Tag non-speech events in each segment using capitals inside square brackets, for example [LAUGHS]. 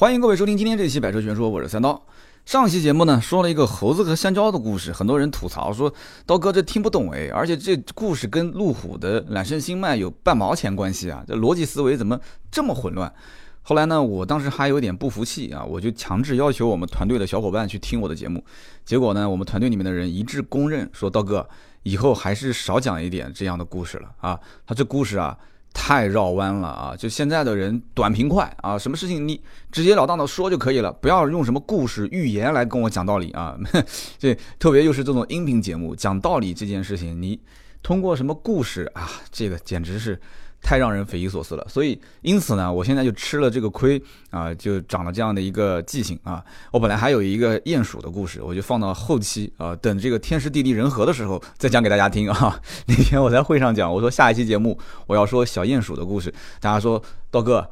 欢迎各位收听今天这期《百车全说》，我是三刀。上期节目呢说了一个猴子和香蕉的故事，很多人吐槽说刀哥这听不懂哎，而且这故事跟路虎的揽胜星脉有半毛钱关系啊？这逻辑思维怎么这么混乱？后来呢，我当时还有点不服气啊，我就强制要求我们团队的小伙伴去听我的节目。结果呢，我们团队里面的人一致公认说，刀哥以后还是少讲一点这样的故事了啊。他这故事啊。太绕弯了啊！就现在的人短平快啊，什么事情你直截了当的说就可以了，不要用什么故事、寓言来跟我讲道理啊！[LAUGHS] 这特别又是这种音频节目讲道理这件事情，你通过什么故事啊？这个简直是。太让人匪夷所思了，所以因此呢，我现在就吃了这个亏啊，就长了这样的一个记性啊。我本来还有一个鼹鼠的故事，我就放到后期啊，等这个天时地利人和的时候再讲给大家听啊。[LAUGHS] 那天我在会上讲，我说下一期节目我要说小鼹鼠的故事，大家说刀哥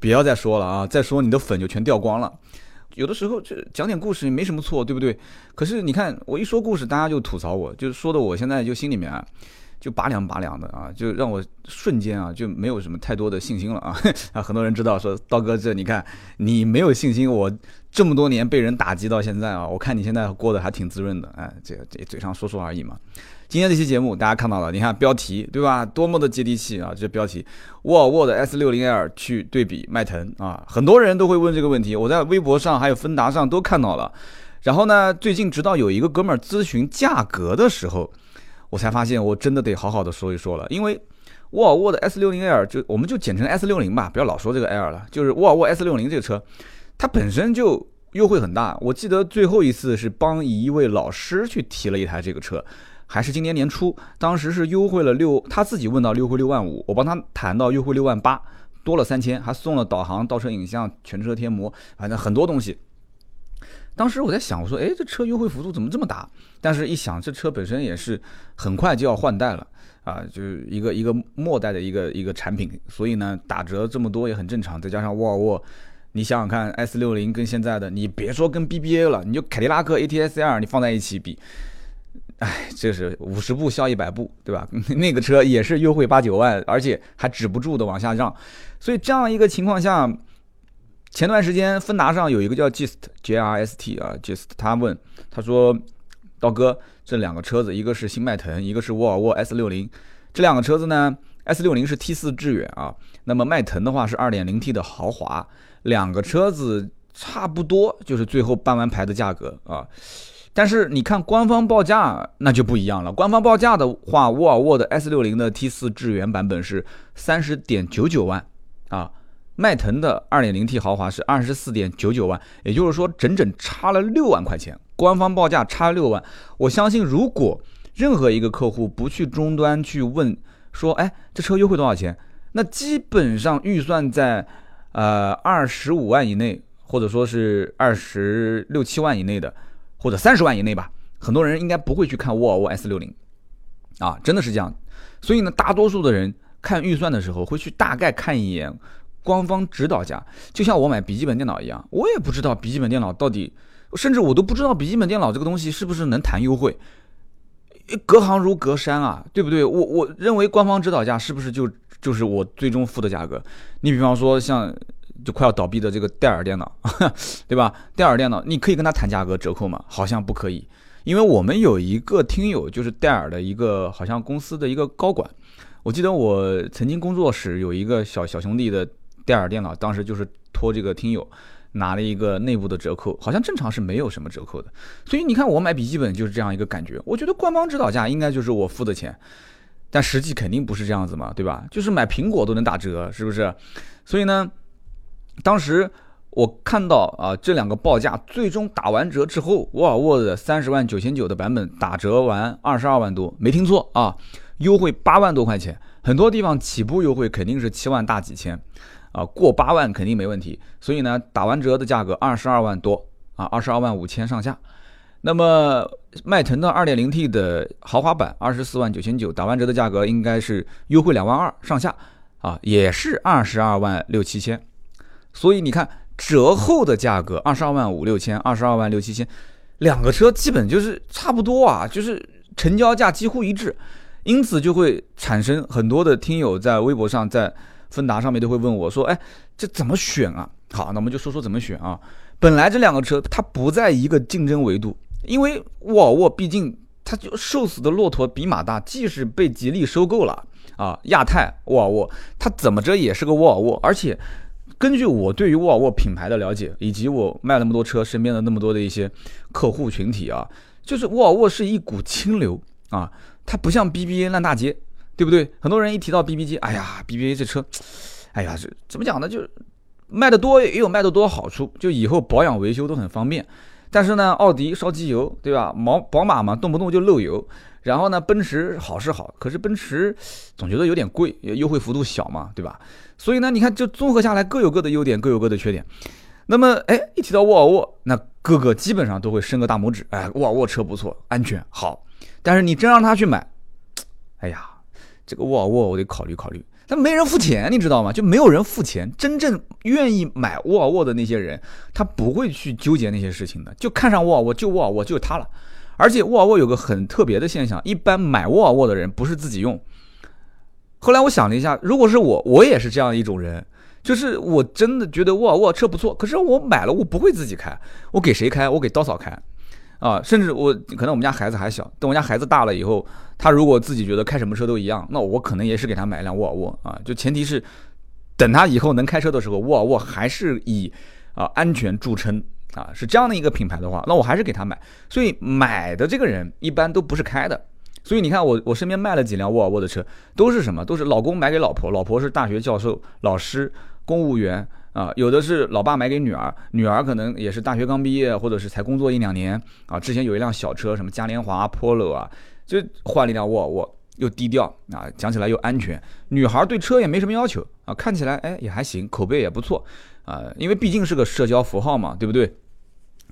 不要再说了啊，再说你的粉就全掉光了。有的时候这讲点故事也没什么错，对不对？可是你看我一说故事，大家就吐槽我，就是说的我现在就心里面啊。就拔凉拔凉的啊，就让我瞬间啊就没有什么太多的信心了啊！[LAUGHS] 很多人知道说刀哥这你看你没有信心，我这么多年被人打击到现在啊，我看你现在过得还挺滋润的，哎，这这嘴上说说而已嘛。今天这期节目大家看到了，你看标题对吧？多么的接地气啊！这标题沃尔沃的 S 六零 L 去对比迈腾啊，很多人都会问这个问题，我在微博上还有芬达上都看到了。然后呢，最近直到有一个哥们儿咨询价格的时候。我才发现，我真的得好好的说一说了，因为沃尔沃的 S 六零 L 就我们就简称 S 六零吧，不要老说这个 L 了，就是沃尔沃 S 六零这个车，它本身就优惠很大。我记得最后一次是帮一位老师去提了一台这个车，还是今年年初，当时是优惠了六，他自己问到优惠六万五，我帮他谈到优惠六万八，多了三千，还送了导航、倒车影像、全车贴膜，反正很多东西。当时我在想，我说，哎，这车优惠幅度怎么这么大？但是一想，这车本身也是很快就要换代了啊，就是一个一个末代的一个一个产品，所以呢，打折这么多也很正常。再加上沃尔沃，你想想看，S 六零跟现在的，你别说跟 BBA 了，你就凯迪拉克 ATS R 你放在一起比，哎，这是五十步笑一百步，对吧？[LAUGHS] 那个车也是优惠八九万，而且还止不住的往下让，所以这样一个情况下。前段时间，芬达上有一个叫 Gist J R S T 啊，Gist，他问他说：“刀哥，这两个车子，一个是新迈腾，一个是沃尔沃 S 六零，这两个车子呢？S 六零是 T 四致远啊，那么迈腾的话是二点零 T 的豪华，两个车子差不多，就是最后办完牌的价格啊。但是你看官方报价那就不一样了，官方报价的话，沃尔沃的 S 六零的 T 四致远版本是三十点九九万啊。”迈腾的 2.0T 豪华是24.99万，也就是说整整差了六万块钱，官方报价差六万。我相信，如果任何一个客户不去终端去问说，哎，这车优惠多少钱？那基本上预算在呃二十五万以内，或者说是二十六七万以内的，或者三十万以内吧，很多人应该不会去看沃尔沃 S60 啊，真的是这样。所以呢，大多数的人看预算的时候会去大概看一眼。官方指导价，就像我买笔记本电脑一样，我也不知道笔记本电脑到底，甚至我都不知道笔记本电脑这个东西是不是能谈优惠，隔行如隔山啊，对不对？我我认为官方指导价是不是就就是我最终付的价格？你比方说像就快要倒闭的这个戴尔电脑，[LAUGHS] 对吧？戴尔电脑你可以跟他谈价格折扣吗？好像不可以，因为我们有一个听友就是戴尔的一个好像公司的一个高管，我记得我曾经工作室有一个小小兄弟的。戴尔电脑当时就是托这个听友拿了一个内部的折扣，好像正常是没有什么折扣的。所以你看我买笔记本就是这样一个感觉。我觉得官方指导价应该就是我付的钱，但实际肯定不是这样子嘛，对吧？就是买苹果都能打折，是不是？所以呢，当时我看到啊这两个报价最终打完折之后，沃尔沃的三十万九千九的版本打折完二十二万多，没听错啊，优惠八万多块钱，很多地方起步优惠肯定是七万大几千。啊，过八万肯定没问题，所以呢，打完折的价格二十二万多啊，二十二万五千上下。那么迈腾的二点零 T 的豪华版二十四万九千九，打完折的价格应该是优惠两万二上下啊，也是二十二万六七千。所以你看折后的价格二十二万五六千，二十二万六七千，两个车基本就是差不多啊，就是成交价几乎一致，因此就会产生很多的听友在微博上在。芬达上面都会问我说：“哎，这怎么选啊？好，那我们就说说怎么选啊。本来这两个车它不在一个竞争维度，因为沃尔沃毕竟它就瘦死的骆驼比马大，即使被吉利收购了啊，亚太沃尔沃它怎么着也是个沃尔沃，而且根据我对于沃尔沃品牌的了解，以及我卖那么多车，身边的那么多的一些客户群体啊，就是沃尔沃是一股清流啊，它不像 BBA 烂大街，对不对？很多人一提到 BBA，哎呀，BBA 这车，哎呀，这怎么讲呢？就卖的多也有卖的多好处，就以后保养维修都很方便。但是呢，奥迪烧机油，对吧？毛宝马嘛，动不动就漏油。然后呢，奔驰好是好，可是奔驰总觉得有点贵，优惠幅度小嘛，对吧？所以呢，你看，就综合下来各有各的优点，各有各的缺点。那么，哎，一提到沃尔沃，那各个基本上都会伸个大拇指，哎，沃尔沃车不错，安全好。但是你真让他去买，哎呀，这个沃尔沃我得考虑考虑。但没人付钱，你知道吗？就没有人付钱。真正愿意买沃尔沃的那些人，他不会去纠结那些事情的，就看上沃尔沃就沃尔沃就它了。而且沃尔沃有个很特别的现象，一般买沃尔沃的人不是自己用。后来我想了一下，如果是我，我也是这样一种人，就是我真的觉得沃尔沃车不错，可是我买了我不会自己开，我给谁开？我给刀嫂开，啊，甚至我可能我们家孩子还小，等我家孩子大了以后，他如果自己觉得开什么车都一样，那我可能也是给他买一辆沃尔沃啊，就前提是等他以后能开车的时候，沃尔沃还是以啊安全著称。啊，是这样的一个品牌的话，那我还是给他买。所以买的这个人一般都不是开的。所以你看，我我身边卖了几辆沃尔沃的车，都是什么？都是老公买给老婆，老婆是大学教授、老师、公务员啊。有的是老爸买给女儿，女儿可能也是大学刚毕业，或者是才工作一两年啊。之前有一辆小车，什么嘉年华、Polo 啊，就换了一辆沃尔沃，又低调啊，讲起来又安全。女孩对车也没什么要求啊，看起来哎也还行，口碑也不错啊，因为毕竟是个社交符号嘛，对不对？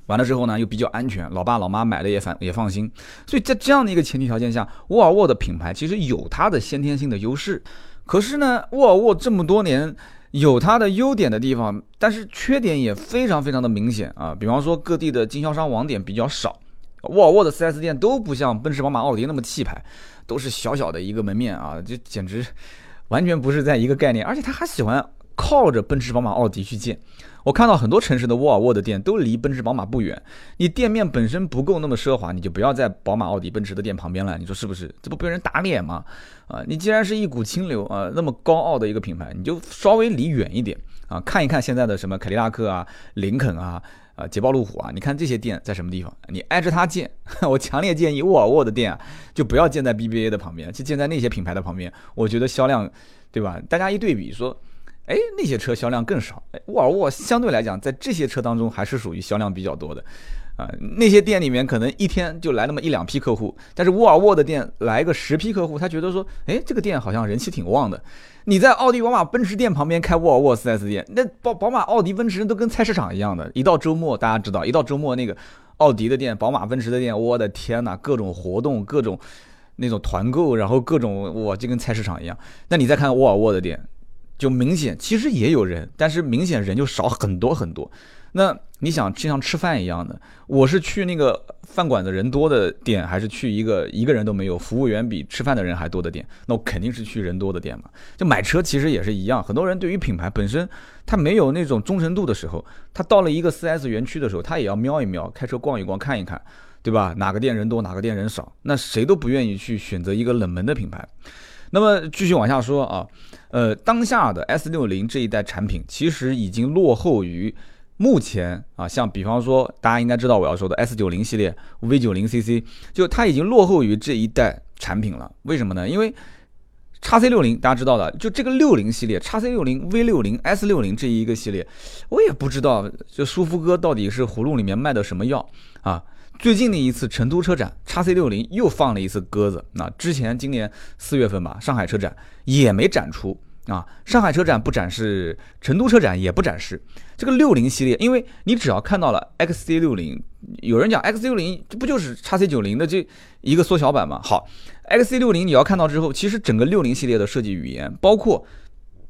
完了之后呢，又比较安全，老爸老妈买了也放也放心，所以在这样的一个前提条件下，沃尔沃的品牌其实有它的先天性的优势。可是呢，沃尔沃这么多年有它的优点的地方，但是缺点也非常非常的明显啊。比方说各地的经销商网点比较少，沃尔沃的 4S 店都不像奔驰、宝马、奥迪那么气派，都是小小的一个门面啊，就简直完全不是在一个概念。而且他还喜欢靠着奔驰、宝马、奥迪去建。我看到很多城市的沃尔沃的店都离奔驰、宝马不远，你店面本身不够那么奢华，你就不要在宝马、奥迪、奔驰的店旁边了。你说是不是？这不被人打脸吗？啊，你既然是一股清流啊，那么高傲的一个品牌，你就稍微离远一点啊，看一看现在的什么凯迪拉克啊、林肯啊、啊捷豹路虎啊，你看这些店在什么地方，你挨着它建。[LAUGHS] 我强烈建议沃尔沃的店啊，就不要建在 BBA 的旁边，就建在那些品牌的旁边。我觉得销量，对吧？大家一对比说。哎，那些车销量更少。哎，沃尔沃相对来讲，在这些车当中还是属于销量比较多的，啊，那些店里面可能一天就来那么一两批客户，但是沃尔沃的店来个十批客户，他觉得说，哎，这个店好像人气挺旺的。你在奥迪、宝马、奔驰店旁边开沃尔沃 4S 店，那宝宝马、奥迪、奔驰都跟菜市场一样的。一到周末，大家知道，一到周末那个奥迪的店、宝马、奔驰的店，我的天哪，各种活动，各种那种团购，然后各种哇，就跟菜市场一样。那你再看沃尔沃的店。就明显，其实也有人，但是明显人就少很多很多。那你想，就像吃饭一样的，我是去那个饭馆的人多的店，还是去一个一个人都没有，服务员比吃饭的人还多的店？那我肯定是去人多的店。嘛。就买车其实也是一样，很多人对于品牌本身他没有那种忠诚度的时候，他到了一个 4S 园区的时候，他也要瞄一瞄，开车逛一逛，看一看，对吧？哪个店。人多，哪个店人少，那谁都不愿意去选择一个冷门的品牌。那么继续往下说啊，呃，当下的 S 六零这一代产品其实已经落后于目前啊，像比方说大家应该知道我要说的 S 九零系列 V 九零 CC，就它已经落后于这一代产品了。为什么呢？因为叉 C 六零大家知道的，就这个六零系列，叉 C 六零 V 六零 S 六零这一个系列，我也不知道这舒肤哥到底是葫芦里面卖的什么药啊。最近的一次成都车展，叉 C 六零又放了一次鸽子。那之前今年四月份吧，上海车展也没展出啊。上海车展不展示，成都车展也不展示。这个六零系列，因为你只要看到了 XC 六零，有人讲 XC 六零这不就是叉 C 九零的这一个缩小版吗？好，XC 六零你要看到之后，其实整个六零系列的设计语言，包括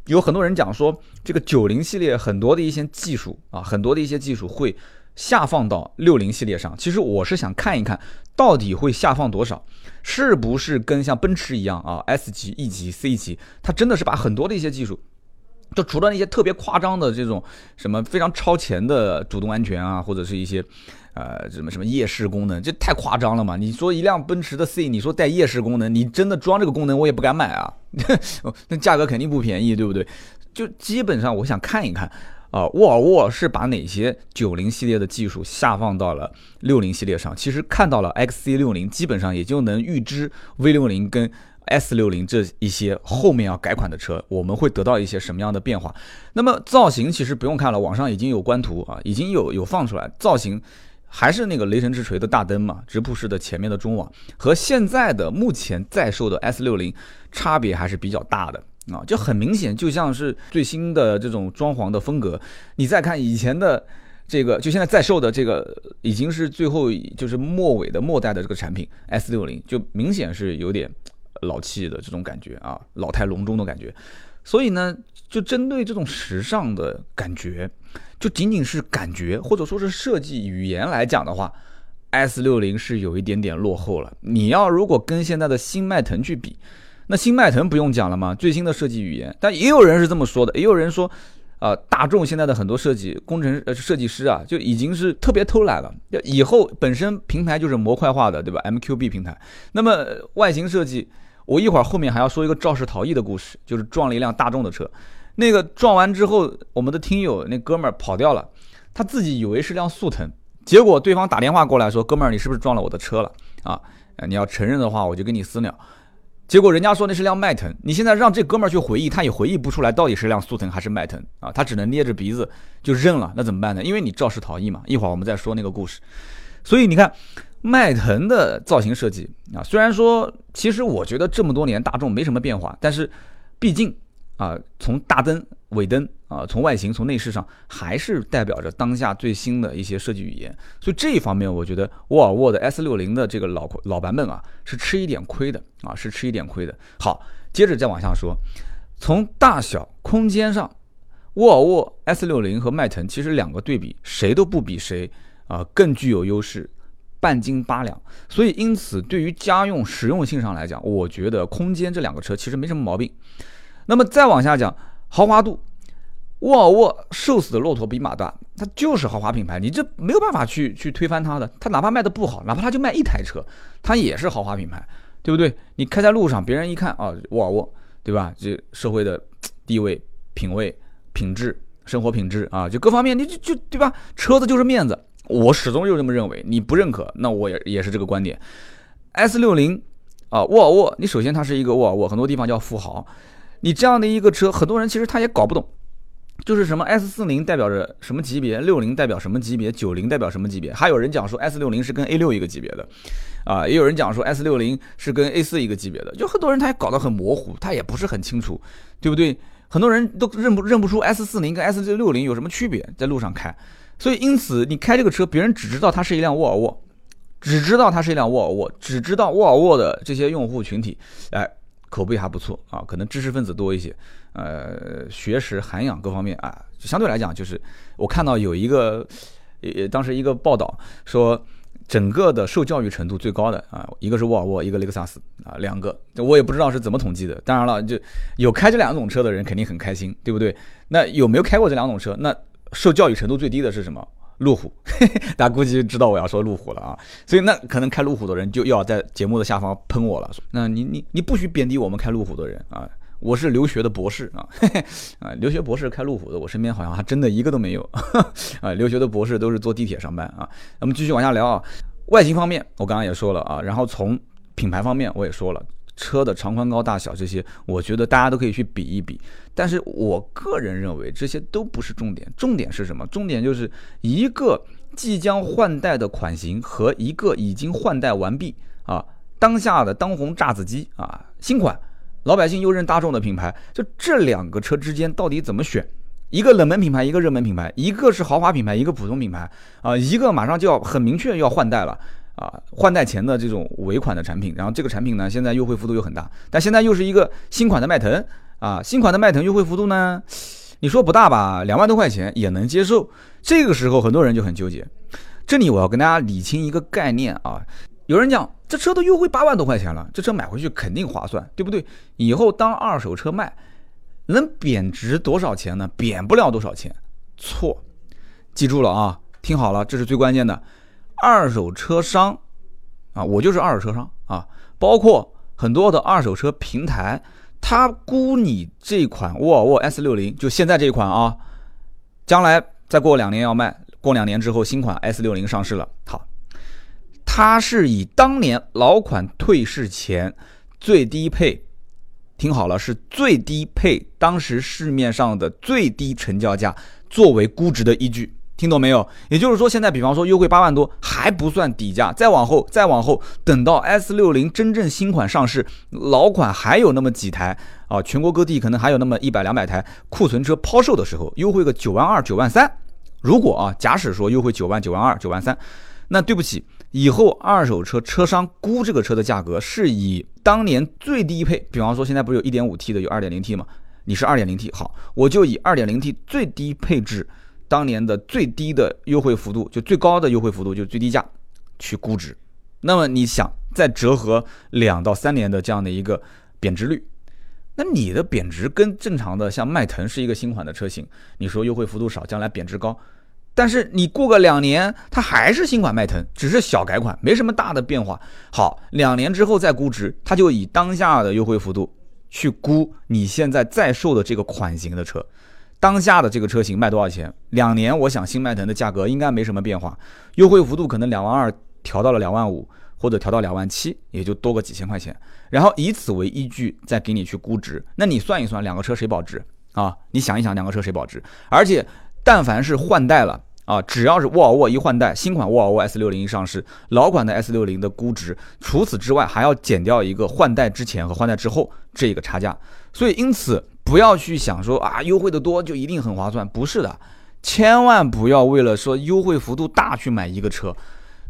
有很多人讲说，这个九零系列很多的一些技术啊，很多的一些技术会。下放到六零系列上，其实我是想看一看到底会下放多少，是不是跟像奔驰一样啊，S 级、E 级、C 级，它真的是把很多的一些技术就除了那些特别夸张的这种什么非常超前的主动安全啊，或者是一些呃什么什么夜视功能，这太夸张了嘛？你说一辆奔驰的 C，你说带夜视功能，你真的装这个功能，我也不敢买啊，[LAUGHS] 那价格肯定不便宜，对不对？就基本上我想看一看啊，沃尔沃是把哪些九零系列的技术下放到了六零系列上？其实看到了 XC 六零，基本上也就能预知 V 六零跟。S 六零这一些后面要改款的车，我们会得到一些什么样的变化？那么造型其实不用看了，网上已经有官图啊，已经有有放出来。造型还是那个雷神之锤的大灯嘛，直瀑式的前面的中网，和现在的目前在售的 S 六零差别还是比较大的啊，就很明显，就像是最新的这种装潢的风格。你再看以前的这个，就现在在售的这个，已经是最后就是末尾的末代的这个产品 S 六零，就明显是有点。老气的这种感觉啊，老态龙钟的感觉，所以呢，就针对这种时尚的感觉，就仅仅是感觉或者说是设计语言来讲的话，S 六零是有一点点落后了。你要如果跟现在的新迈腾去比，那新迈腾不用讲了吗？最新的设计语言，但也有人是这么说的，也有人说，啊，大众现在的很多设计工程呃设计师啊，就已经是特别偷懒了。以后本身平台就是模块化的，对吧？MQB 平台，那么外形设计。我一会儿后面还要说一个肇事逃逸的故事，就是撞了一辆大众的车，那个撞完之后，我们的听友那哥们儿跑掉了，他自己以为是辆速腾，结果对方打电话过来说：“哥们儿，你是不是撞了我的车了？啊，你要承认的话，我就跟你私了。”结果人家说那是辆迈腾，你现在让这哥们儿去回忆，他也回忆不出来到底是辆速腾还是迈腾啊，他只能捏着鼻子就认了。那怎么办呢？因为你肇事逃逸嘛。一会儿我们再说那个故事。所以你看。迈腾的造型设计啊，虽然说其实我觉得这么多年大众没什么变化，但是毕竟啊，从大灯、尾灯啊，从外形、从内饰上，还是代表着当下最新的一些设计语言。所以这一方面，我觉得沃尔沃的 S 六零的这个老老版本啊，是吃一点亏的啊，是吃一点亏的。好，接着再往下说，从大小空间上，沃尔沃 S 六零和迈腾其实两个对比，谁都不比谁啊更具有优势。半斤八两，所以因此对于家用实用性上来讲，我觉得空间这两个车其实没什么毛病。那么再往下讲豪华度，沃尔沃瘦死的骆驼比马大，它就是豪华品牌，你这没有办法去去推翻它的。它哪怕卖的不好，哪怕它就卖一台车，它也是豪华品牌，对不对？你开在路上，别人一看啊，沃尔沃，对吧？这社会的地位、品位、品质、生活品质啊，就各方面，你就就对吧？车子就是面子。我始终就这么认为，你不认可，那我也也是这个观点。S 六零啊，沃尔沃，你首先它是一个沃尔沃，很多地方叫富豪。你这样的一个车，很多人其实他也搞不懂，就是什么 S 四零代表着什么级别，六零代表什么级别，九零代表什么级别。还有人讲说 S 六零是跟 A 六一个级别的，啊，也有人讲说 S 六零是跟 A 四一个级别的，就很多人他也搞得很模糊，他也不是很清楚，对不对？很多人都认不认不出 S 四零跟 S 六零有什么区别，在路上开。所以，因此你开这个车，别人只知道它是一辆沃尔沃，只知道它是一辆沃尔沃，只知道沃尔沃的这些用户群体，哎，口碑还不错啊，可能知识分子多一些，呃，学识涵养各方面啊，相对来讲，就是我看到有一个，呃，当时一个报道说，整个的受教育程度最高的啊，一个是沃尔沃，一个雷克萨斯啊，两个，我也不知道是怎么统计的。当然了，就有开这两种车的人肯定很开心，对不对？那有没有开过这两种车？那受教育程度最低的是什么？路虎，[LAUGHS] 大家估计知道我要说路虎了啊，所以那可能开路虎的人就要在节目的下方喷我了。那你你你不许贬低我们开路虎的人啊！我是留学的博士啊，[LAUGHS] 啊，留学博士开路虎的，我身边好像还真的一个都没有 [LAUGHS] 啊。留学的博士都是坐地铁上班啊。那么继续往下聊啊，外形方面我刚刚也说了啊，然后从品牌方面我也说了。车的长宽高大小这些，我觉得大家都可以去比一比，但是我个人认为这些都不是重点，重点是什么？重点就是一个即将换代的款型和一个已经换代完毕啊，当下的当红炸子鸡啊，新款，老百姓又认大众的品牌，就这两个车之间到底怎么选？一个冷门品牌，一个热门品牌，一个是豪华品牌，一个普通品牌啊，一个马上就要很明确要换代了。啊，换代前的这种尾款的产品，然后这个产品呢，现在优惠幅度又很大，但现在又是一个新款的迈腾啊，新款的迈腾优惠幅度呢，你说不大吧，两万多块钱也能接受。这个时候很多人就很纠结，这里我要跟大家理清一个概念啊，有人讲这车都优惠八万多块钱了，这车买回去肯定划算，对不对？以后当二手车卖，能贬值多少钱呢？贬不了多少钱。错，记住了啊，听好了，这是最关键的。二手车商啊，我就是二手车商啊，包括很多的二手车平台，他估你这款沃尔沃 S 六零，就现在这款啊，将来再过两年要卖，过两年之后新款 S 六零上市了，好，它是以当年老款退市前最低配，听好了，是最低配，当时市面上的最低成交价作为估值的依据。听懂没有？也就是说，现在比方说优惠八万多还不算底价，再往后，再往后，等到 S 六零真正新款上市，老款还有那么几台啊，全国各地可能还有那么一百两百台库存车抛售的时候，优惠个九万二、九万三。如果啊，假使说优惠九万、九万二、九万三，那对不起，以后二手车车商估这个车的价格是以当年最低配，比方说现在不是有一点五 T 的，有二点零 T 吗？你是二点零 T，好，我就以二点零 T 最低配置。当年的最低的优惠幅度，就最高的优惠幅度，就是最低价去估值。那么你想再折合两到三年的这样的一个贬值率，那你的贬值跟正常的像迈腾是一个新款的车型，你说优惠幅度少，将来贬值高，但是你过个两年，它还是新款迈腾，只是小改款，没什么大的变化。好，两年之后再估值，它就以当下的优惠幅度去估你现在在售的这个款型的车。当下的这个车型卖多少钱？两年，我想新迈腾的价格应该没什么变化，优惠幅度可能两万二调到了两万五，或者调到两万七，也就多个几千块钱。然后以此为依据再给你去估值，那你算一算两个车谁保值啊？你想一想两个车谁保值？而且但凡是换代了啊，只要是沃尔沃一换代，新款沃尔沃 S 六零一上市，老款的 S 六零的估值，除此之外还要减掉一个换代之前和换代之后这个差价。所以因此。不要去想说啊，优惠的多就一定很划算，不是的，千万不要为了说优惠幅度大去买一个车。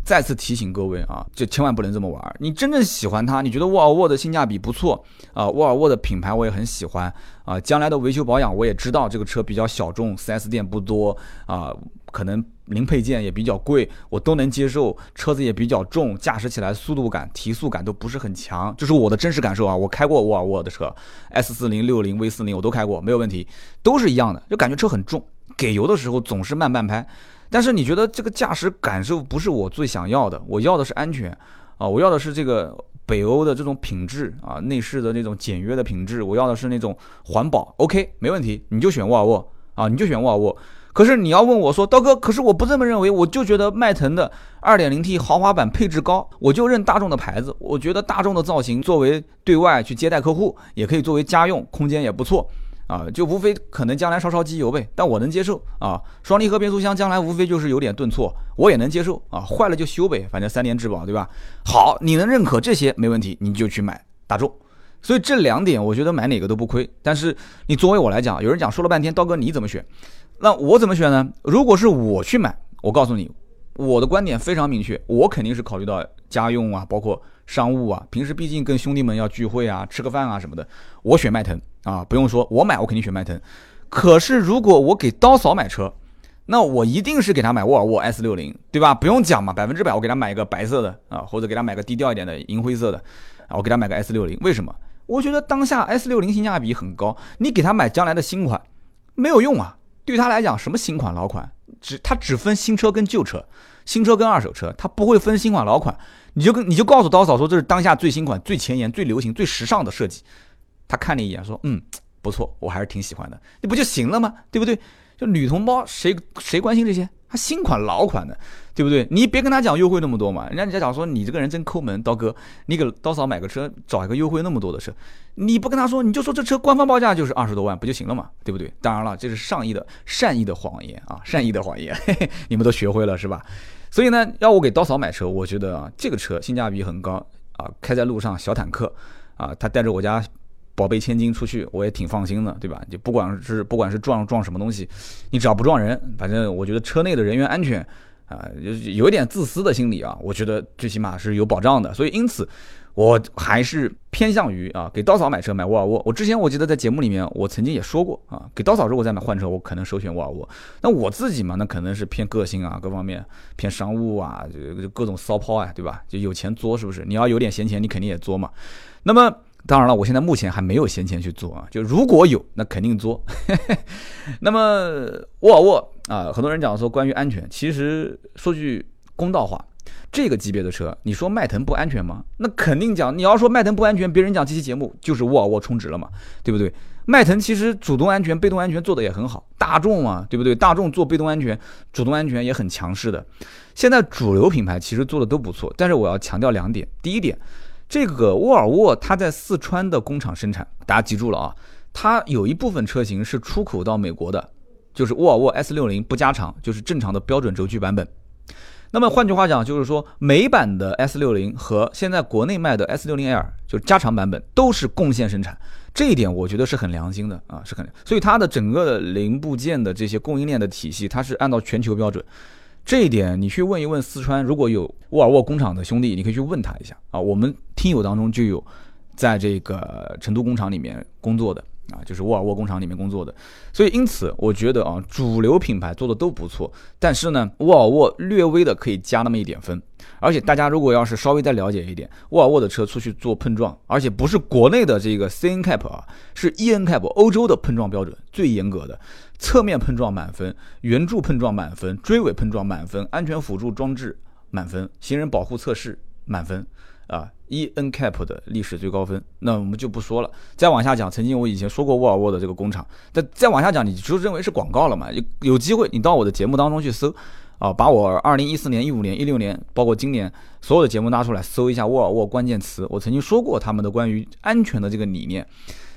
再次提醒各位啊，就千万不能这么玩。你真正喜欢它，你觉得沃尔沃的性价比不错啊，沃尔沃的品牌我也很喜欢啊，将来的维修保养我也知道这个车比较小众，4S 店不多啊，可能零配件也比较贵，我都能接受。车子也比较重，驾驶起来速度感、提速感都不是很强，这是我的真实感受啊。我开过沃尔沃的车，S 四零、六零、V 四零我都开过，没有问题，都是一样的，就感觉车很重，给油的时候总是慢半拍。但是你觉得这个驾驶感受不是我最想要的，我要的是安全啊，我要的是这个北欧的这种品质啊，内饰的那种简约的品质，我要的是那种环保。OK，没问题，你就选沃尔沃啊，你就选沃尔沃。可是你要问我说，刀哥，可是我不这么认为，我就觉得迈腾的 2.0T 豪华版配置高，我就认大众的牌子，我觉得大众的造型作为对外去接待客户，也可以作为家用，空间也不错。啊，就无非可能将来烧烧机油呗，但我能接受啊。双离合变速箱将来无非就是有点顿挫，我也能接受啊。坏了就修呗，反正三年质保，对吧？好，你能认可这些没问题，你就去买大众。所以这两点我觉得买哪个都不亏。但是你作为我来讲，有人讲说了半天，刀哥你怎么选？那我怎么选呢？如果是我去买，我告诉你，我的观点非常明确，我肯定是考虑到家用啊，包括商务啊，平时毕竟跟兄弟们要聚会啊，吃个饭啊什么的，我选迈腾。啊，不用说，我买我肯定选迈腾。可是如果我给刀嫂买车，那我一定是给他买沃尔沃 S 六零，对吧？不用讲嘛，百分之百我给他买一个白色的啊，或者给他买个低调一点的银灰色的啊，我给他买个 S 六零。为什么？我觉得当下 S 六零性价比很高，你给他买将来的新款没有用啊。对他来讲，什么新款老款，只他只分新车跟旧车，新车跟二手车，他不会分新款老款。你就跟你就告诉刀嫂说，这是当下最新款、最前沿、最流行、最时尚的设计。他看了一眼，说：“嗯，不错，我还是挺喜欢的。那不就行了吗？对不对？就女同胞，谁谁关心这些？他新款老款的，对不对？你别跟他讲优惠那么多嘛。人家人家讲说你这个人真抠门，刀哥，你给刀嫂买个车，找一个优惠那么多的车，你不跟他说，你就说这车官方报价就是二十多万，不就行了嘛？对不对？当然了，这是上亿的善意的谎言啊，善意的谎言，嘿嘿，你们都学会了是吧？所以呢，要我给刀嫂买车，我觉得啊，这个车性价比很高啊，开在路上小坦克啊，他带着我家。宝贝千金出去，我也挺放心的，对吧？就不管是不管是撞撞什么东西，你只要不撞人，反正我觉得车内的人员安全啊，有有一点自私的心理啊，我觉得最起码是有保障的。所以因此，我还是偏向于啊，给刀嫂买车买沃尔沃。我之前我记得在节目里面我曾经也说过啊，给刀嫂如果再买换车，我可能首选沃尔沃。那我自己嘛，那可能是偏个性啊，各方面偏商务啊，就各种骚抛啊，对吧？就有钱作是不是？你要有点闲钱，你肯定也作嘛。那么。当然了，我现在目前还没有闲钱去做啊，就如果有，那肯定做。[LAUGHS] 那么沃尔沃啊，很多人讲说关于安全，其实说句公道话，这个级别的车，你说迈腾不安全吗？那肯定讲，你要说迈腾不安全，别人讲这期节目就是沃尔沃充值了嘛，对不对？迈腾其实主动安全、被动安全做的也很好，大众嘛，对不对？大众做被动安全、主动安全也很强势的。现在主流品牌其实做的都不错，但是我要强调两点，第一点。这个沃尔沃它在四川的工厂生产，大家记住了啊，它有一部分车型是出口到美国的，就是沃尔沃 S 六零不加长，就是正常的标准轴距版本。那么换句话讲，就是说美版的 S 六零和现在国内卖的 S 六零 L 就是加长版本都是共线生产，这一点我觉得是很良心的啊，是很，所以它的整个的零部件的这些供应链的体系，它是按照全球标准。这一点你去问一问四川，如果有沃尔沃工厂的兄弟，你可以去问他一下啊。我们听友当中就有在这个成都工厂里面工作的啊，就是沃尔沃工厂里面工作的。所以因此，我觉得啊，主流品牌做的都不错，但是呢，沃尔沃略微的可以加那么一点分。而且大家如果要是稍微再了解一点，沃尔沃的车出去做碰撞，而且不是国内的这个 C N Cap 啊，是 E N Cap，欧洲的碰撞标准最严格的。侧面碰撞满分，圆柱碰撞满分，追尾碰撞满分，安全辅助装置满分，行人保护测试满分，啊，E N Cap 的历史最高分，那我们就不说了。再往下讲，曾经我以前说过沃尔沃的这个工厂，但再往下讲，你就认为是广告了嘛？有有机会你到我的节目当中去搜，啊，把我二零一四年、一五年、一六年，包括今年所有的节目拿出来搜一下沃尔沃关键词，我曾经说过他们的关于安全的这个理念，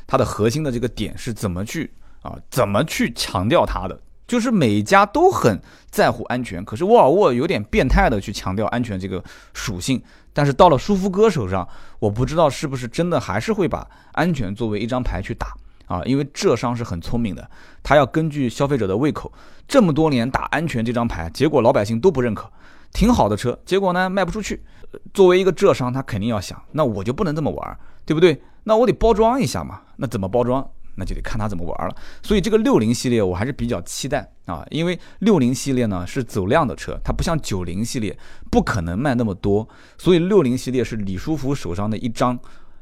它的核心的这个点是怎么去。啊，怎么去强调它的？就是每一家都很在乎安全，可是沃尔沃有点变态的去强调安全这个属性，但是到了舒肤哥手上，我不知道是不是真的还是会把安全作为一张牌去打啊？因为浙商是很聪明的，他要根据消费者的胃口，这么多年打安全这张牌，结果老百姓都不认可，挺好的车，结果呢卖不出去。作为一个浙商，他肯定要想，那我就不能这么玩，对不对？那我得包装一下嘛，那怎么包装？那就得看他怎么玩了，所以这个六零系列我还是比较期待啊，因为六零系列呢是走量的车，它不像九零系列不可能卖那么多，所以六零系列是李书福手上的一张，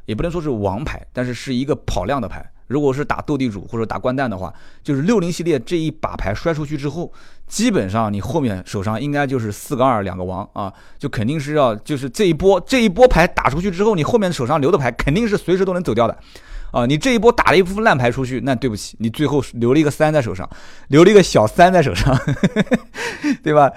也不能说是王牌，但是是一个跑量的牌。如果是打斗地主或者打掼蛋的话，就是六零系列这一把牌摔出去之后，基本上你后面手上应该就是四个二两个王啊，就肯定是要就是这一波这一波牌打出去之后，你后面手上留的牌肯定是随时都能走掉的。啊，你这一波打了一副烂牌出去，那对不起，你最后留了一个三在手上，留了一个小三在手上，[LAUGHS] 对吧？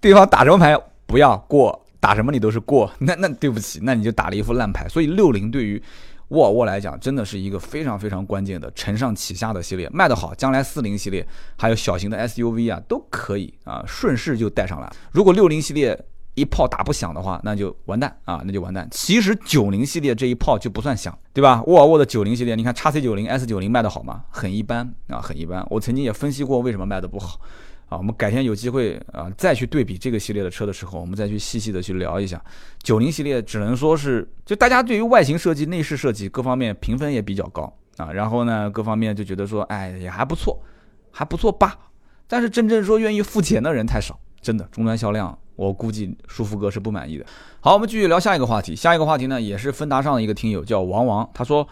对方打什么牌不要过，打什么你都是过，那那对不起，那你就打了一副烂牌。所以六零对于沃尔沃来讲，真的是一个非常非常关键的承上启下的系列，卖得好，将来四零系列还有小型的 SUV 啊都可以啊，顺势就带上来。如果六零系列，一炮打不响的话，那就完蛋啊，那就完蛋。其实九零系列这一炮就不算响，对吧？沃尔沃的九零系列，你看叉 C 九零、S 九零卖的好吗？很一般啊，很一般。我曾经也分析过为什么卖的不好啊。我们改天有机会啊，再去对比这个系列的车的时候，我们再去细细的去聊一下。九零系列只能说是，就大家对于外形设计、内饰设计各方面评分也比较高啊。然后呢，各方面就觉得说，哎，也还不错，还不错吧。但是真正说愿意付钱的人太少，真的终端销量。我估计舒服哥是不满意的。好，我们继续聊下一个话题。下一个话题呢，也是芬达上的一个听友叫王王，他说，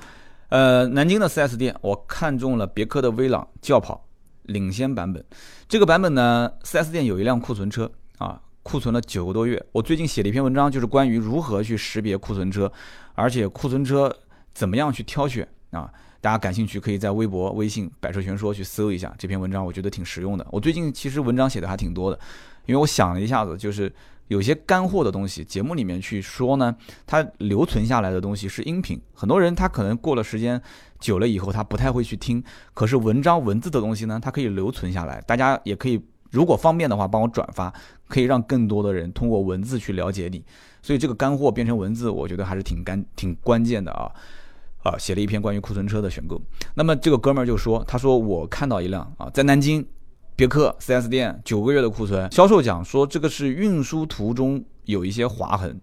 呃，南京的 4S 店，我看中了别克的威朗轿跑领先版本。这个版本呢四 s 店有一辆库存车啊，库存了九个多月。我最近写了一篇文章，就是关于如何去识别库存车，而且库存车怎么样去挑选啊。大家感兴趣，可以在微博、微信“百车全说”去搜一下这篇文章，我觉得挺实用的。我最近其实文章写的还挺多的。因为我想了一下子，就是有些干货的东西，节目里面去说呢，它留存下来的东西是音频。很多人他可能过了时间久了以后，他不太会去听。可是文章文字的东西呢，它可以留存下来。大家也可以，如果方便的话，帮我转发，可以让更多的人通过文字去了解你。所以这个干货变成文字，我觉得还是挺干、挺关键的啊！啊，写了一篇关于库存车的选购。那么这个哥们儿就说，他说我看到一辆啊，在南京。别克 4S 店九个月的库存，销售讲说这个是运输途中有一些划痕，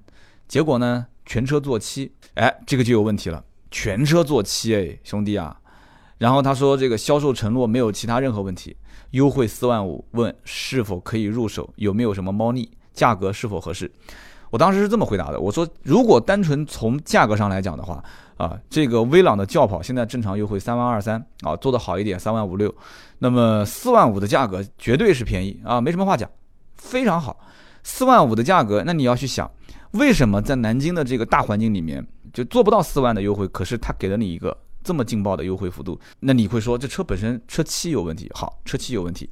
结果呢全车做漆，哎，这个就有问题了，全车做漆，哎，兄弟啊，然后他说这个销售承诺没有其他任何问题，优惠四万五，问是否可以入手，有没有什么猫腻，价格是否合适？我当时是这么回答的，我说如果单纯从价格上来讲的话，啊，这个威朗的轿跑现在正常优惠三万二三啊，做的好一点三万五六，那么四万五的价格绝对是便宜啊，没什么话讲，非常好。四万五的价格，那你要去想，为什么在南京的这个大环境里面就做不到四万的优惠，可是他给了你一个这么劲爆的优惠幅度，那你会说这车本身车漆有问题？好，车漆有问题。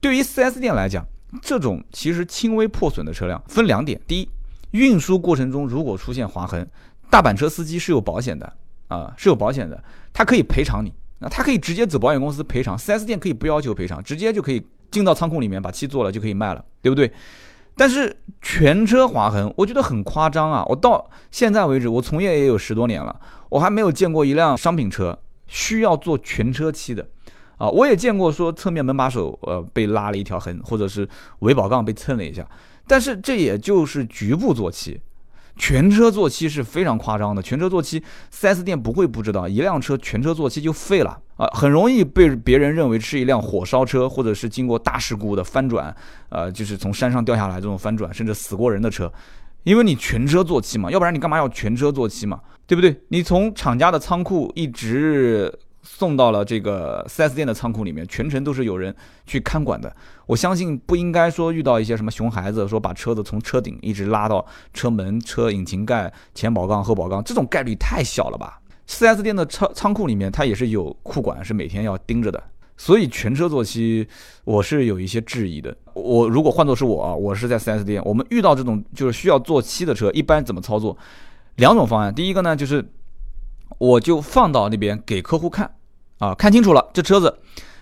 对于 4S 店来讲，这种其实轻微破损的车辆分两点，第一。运输过程中如果出现划痕，大板车司机是有保险的啊，是有保险的，他可以赔偿你，那他可以直接走保险公司赔偿，4S 店可以不要求赔偿，直接就可以进到仓库里面把漆做了就可以卖了，对不对？但是全车划痕，我觉得很夸张啊！我到现在为止，我从业也有十多年了，我还没有见过一辆商品车需要做全车漆的啊！我也见过说侧面门把手呃被拉了一条痕，或者是尾保杠被蹭了一下。但是这也就是局部做漆，全车做漆是非常夸张的。全车做漆，4S 店不会不知道，一辆车全车做漆就废了啊，很容易被别人认为是一辆火烧车，或者是经过大事故的翻转，呃，就是从山上掉下来这种翻转，甚至死过人的车，因为你全车做漆嘛，要不然你干嘛要全车做漆嘛，对不对？你从厂家的仓库一直。送到了这个 4S 店的仓库里面，全程都是有人去看管的。我相信不应该说遇到一些什么熊孩子，说把车子从车顶一直拉到车门、车引擎盖、前保杠、后保杠，这种概率太小了吧？4S 店的仓仓库里面，它也是有库管，是每天要盯着的。所以全车做漆，我是有一些质疑的。我如果换作是我啊，我是在 4S 店，我们遇到这种就是需要做漆的车，一般怎么操作？两种方案，第一个呢就是。我就放到那边给客户看，啊，看清楚了，这车子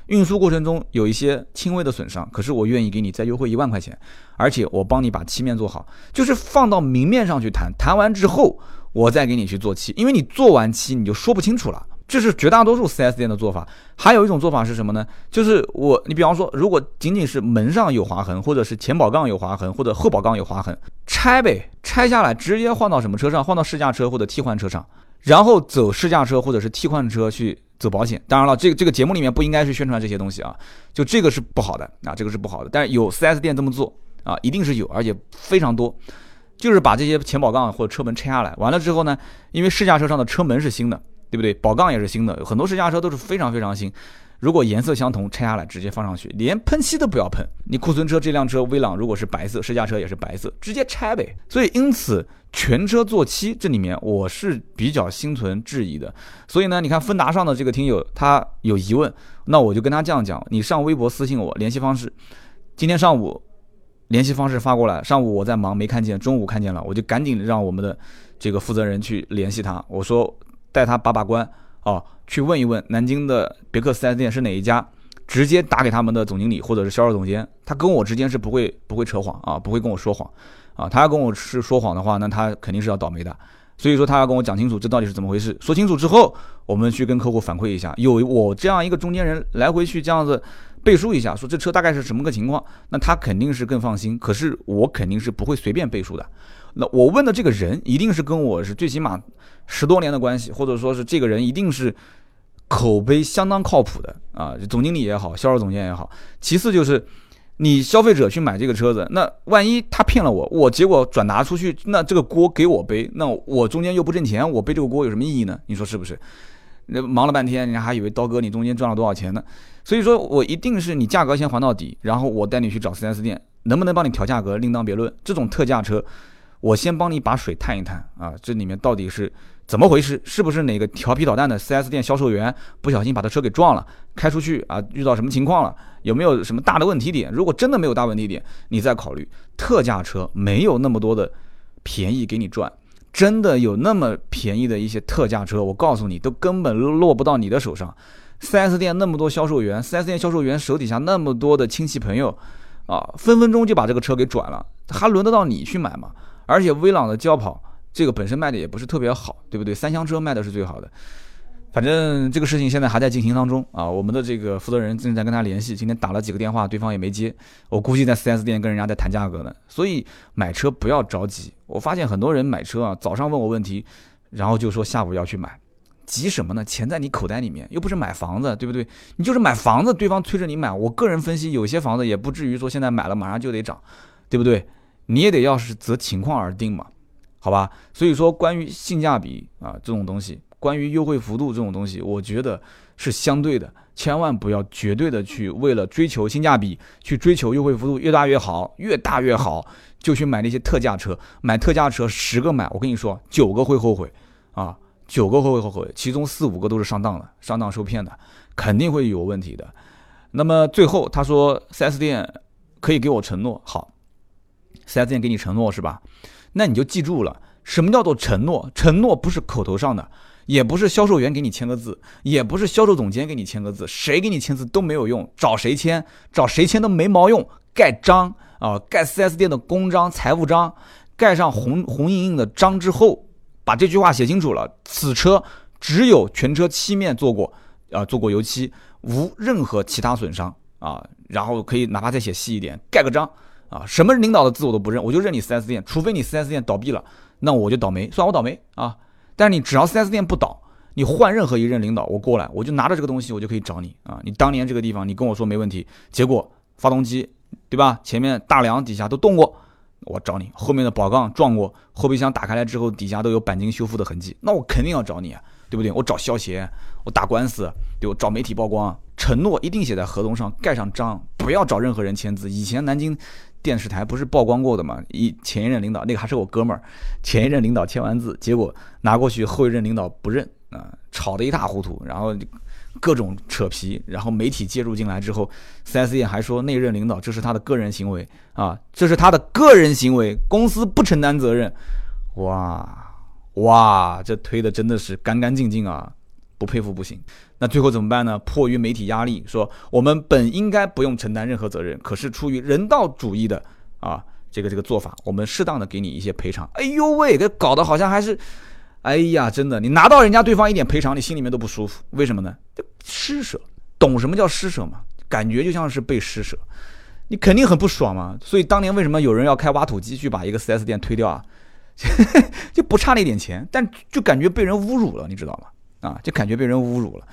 运输过程中有一些轻微的损伤，可是我愿意给你再优惠一万块钱，而且我帮你把漆面做好，就是放到明面上去谈，谈完之后我再给你去做漆，因为你做完漆你就说不清楚了，这是绝大多数 4S 店的做法。还有一种做法是什么呢？就是我，你比方说，如果仅仅是门上有划痕，或者是前保杠有划痕，或者后保杠有划痕，拆呗，拆下来直接换到什么车上？换到试驾车或者替换车上。然后走试驾车或者是替换车去走保险，当然了，这个这个节目里面不应该去宣传这些东西啊，就这个是不好的啊，这个是不好的。但是有 4S 店这么做啊，一定是有，而且非常多，就是把这些前保杠或者车门拆下来，完了之后呢，因为试驾车上的车门是新的，对不对？保杠也是新的，有很多试驾车都是非常非常新。如果颜色相同，拆下来直接放上去，连喷漆都不要喷。你库存车这辆车威朗如果是白色，试驾车也是白色，直接拆呗。所以因此全车做漆，这里面我是比较心存质疑的。所以呢，你看芬达上的这个听友他有疑问，那我就跟他这样讲：你上微博私信我联系方式，今天上午联系方式发过来。上午我在忙没看见，中午看见了，我就赶紧让我们的这个负责人去联系他，我说带他把把关。啊，去问一问南京的别克 4S 店是哪一家，直接打给他们的总经理或者是销售总监，他跟我之间是不会不会扯谎啊，不会跟我说谎啊，他要跟我是说谎的话，那他肯定是要倒霉的。所以说他要跟我讲清楚这到底是怎么回事，说清楚之后，我们去跟客户反馈一下，有我这样一个中间人来回去这样子背书一下，说这车大概是什么个情况，那他肯定是更放心。可是我肯定是不会随便背书的。那我问的这个人一定是跟我是最起码十多年的关系，或者说是这个人一定是口碑相当靠谱的啊，总经理也好，销售总监也好。其次就是你消费者去买这个车子，那万一他骗了我，我结果转达出去，那这个锅给我背，那我中间又不挣钱，我背这个锅有什么意义呢？你说是不是？那忙了半天，人家还以为刀哥你中间赚了多少钱呢？所以说我一定是你价格先还到底，然后我带你去找 4S 店，能不能帮你调价格另当别论。这种特价车。我先帮你把水探一探啊，这里面到底是怎么回事？是不是哪个调皮捣蛋的 4S 店销售员不小心把他车给撞了，开出去啊？遇到什么情况了？有没有什么大的问题点？如果真的没有大问题点，你再考虑特价车没有那么多的便宜给你赚。真的有那么便宜的一些特价车，我告诉你，都根本落不到你的手上。4S 店那么多销售员，4S 店销售员手底下那么多的亲戚朋友啊，分分钟就把这个车给转了，还轮得到你去买吗？而且威朗的轿跑这个本身卖的也不是特别好，对不对？三厢车卖的是最好的。反正这个事情现在还在进行当中啊，我们的这个负责人正在跟他联系，今天打了几个电话，对方也没接。我估计在 4S 店跟人家在谈价格呢。所以买车不要着急。我发现很多人买车啊，早上问我问题，然后就说下午要去买，急什么呢？钱在你口袋里面，又不是买房子，对不对？你就是买房子，对方催着你买。我个人分析，有些房子也不至于说现在买了马上就得涨，对不对？你也得要是择情况而定嘛，好吧？所以说，关于性价比啊这种东西，关于优惠幅度这种东西，我觉得是相对的，千万不要绝对的去为了追求性价比，去追求优惠幅度越大越好，越大越好，就去买那些特价车。买特价车十个买，我跟你说，九个会后悔啊，九个会后悔，其中四五个都是上当的，上当受骗的，肯定会有问题的。那么最后他说，4S 店可以给我承诺，好，4S 店给你承诺是吧？那你就记住了，什么叫做承诺？承诺不是口头上的，也不是销售员给你签个字，也不是销售总监给你签个字，谁给你签字都没有用，找谁签，找谁签都没毛用，盖章啊，盖 4S 店的公章、财务章，盖上红红印印的章之后，把这句话写清楚了，此车只有全车漆面做过，啊，做过油漆。无任何其他损伤啊，然后可以哪怕再写细一点，盖个章啊，什么领导的字我都不认，我就认你 4S 店，除非你 4S 店倒闭了，那我就倒霉，算我倒霉啊。但是你只要 4S 店不倒，你换任何一任领导，我过来我就拿着这个东西，我就可以找你啊。你当年这个地方你跟我说没问题，结果发动机对吧，前面大梁底下都动过，我找你；后面的宝杠撞过，后备箱打开来之后底下都有钣金修复的痕迹，那我肯定要找你啊。对不对？我找消协，我打官司，对我找媒体曝光，承诺一定写在合同上，盖上章，不要找任何人签字。以前南京电视台不是曝光过的吗？一前一任领导，那个还是我哥们儿，前一任领导签完字，结果拿过去，后一任领导不认啊，吵得一塌糊涂，然后各种扯皮，然后媒体介入进来之后，4S 店还说那任领导这是他的个人行为啊，这是他的个人行为，公司不承担责任，哇！哇，这推的真的是干干净净啊，不佩服不行。那最后怎么办呢？迫于媒体压力，说我们本应该不用承担任何责任，可是出于人道主义的啊，这个这个做法，我们适当的给你一些赔偿。哎呦喂，这搞得好像还是，哎呀，真的，你拿到人家对方一点赔偿，你心里面都不舒服。为什么呢？施舍，懂什么叫施舍吗？感觉就像是被施舍，你肯定很不爽嘛。所以当年为什么有人要开挖土机去把一个 4S 店推掉啊？[LAUGHS] 就不差那点钱，但就感觉被人侮辱了，你知道吗？啊，就感觉被人侮辱了。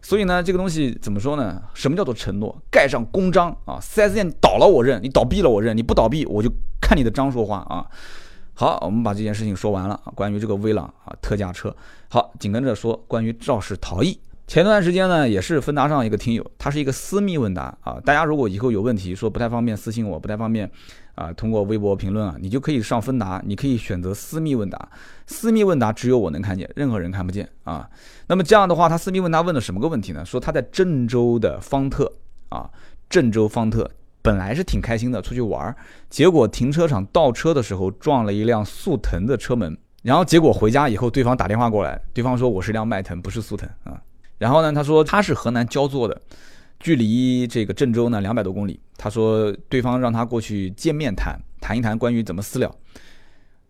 所以呢，这个东西怎么说呢？什么叫做承诺？盖上公章啊！4S 店倒了我认，你倒闭了我认，你不倒闭我就看你的章说话啊！好，我们把这件事情说完了啊。关于这个威朗啊，特价车。好，紧跟着说关于肇事逃逸。前段时间呢，也是芬达上一个听友，他是一个私密问答啊。大家如果以后有问题，说不太方便私信我，不太方便。啊，通过微博评论啊，你就可以上芬达，你可以选择私密问答。私密问答只有我能看见，任何人看不见啊。那么这样的话，他私密问答问了什么个问题呢？说他在郑州的方特啊，郑州方特本来是挺开心的，出去玩儿，结果停车场倒车的时候撞了一辆速腾的车门，然后结果回家以后，对方打电话过来，对方说我是辆迈腾，不是速腾啊。然后呢，他说他是河南焦作的。距离这个郑州呢两百多公里，他说对方让他过去见面谈谈一谈关于怎么私了，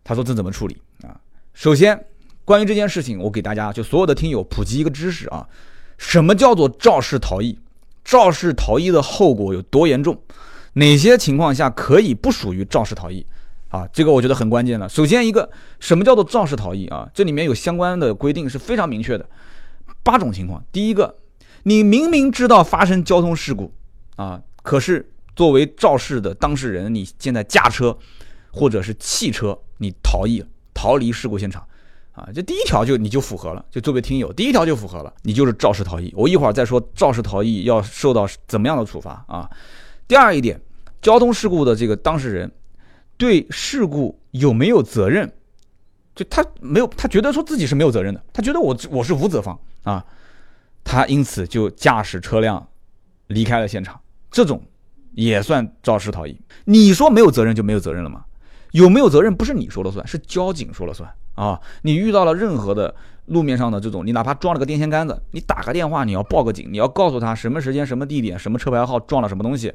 他说这怎么处理啊？首先，关于这件事情，我给大家就所有的听友普及一个知识啊，什么叫做肇事逃逸？肇事逃逸的后果有多严重？哪些情况下可以不属于肇事逃逸？啊，这个我觉得很关键了。首先一个，什么叫做肇事逃逸啊？这里面有相关的规定是非常明确的，八种情况。第一个。你明明知道发生交通事故，啊，可是作为肇事的当事人，你现在驾车或者是汽车，你逃逸逃离事故现场，啊，这第一条就你就符合了，就作为听友，第一条就符合了，你就是肇事逃逸。我一会儿再说肇事逃逸要受到怎么样的处罚啊。第二一点，交通事故的这个当事人对事故有没有责任？就他没有，他觉得说自己是没有责任的，他觉得我我是无责方啊。他因此就驾驶车辆离开了现场，这种也算肇事逃逸。你说没有责任就没有责任了吗？有没有责任不是你说了算，是交警说了算啊！你遇到了任何的路面上的这种，你哪怕撞了个电线杆子，你打个电话，你要报个警，你要告诉他什么时间、什么地点、什么车牌号撞了什么东西，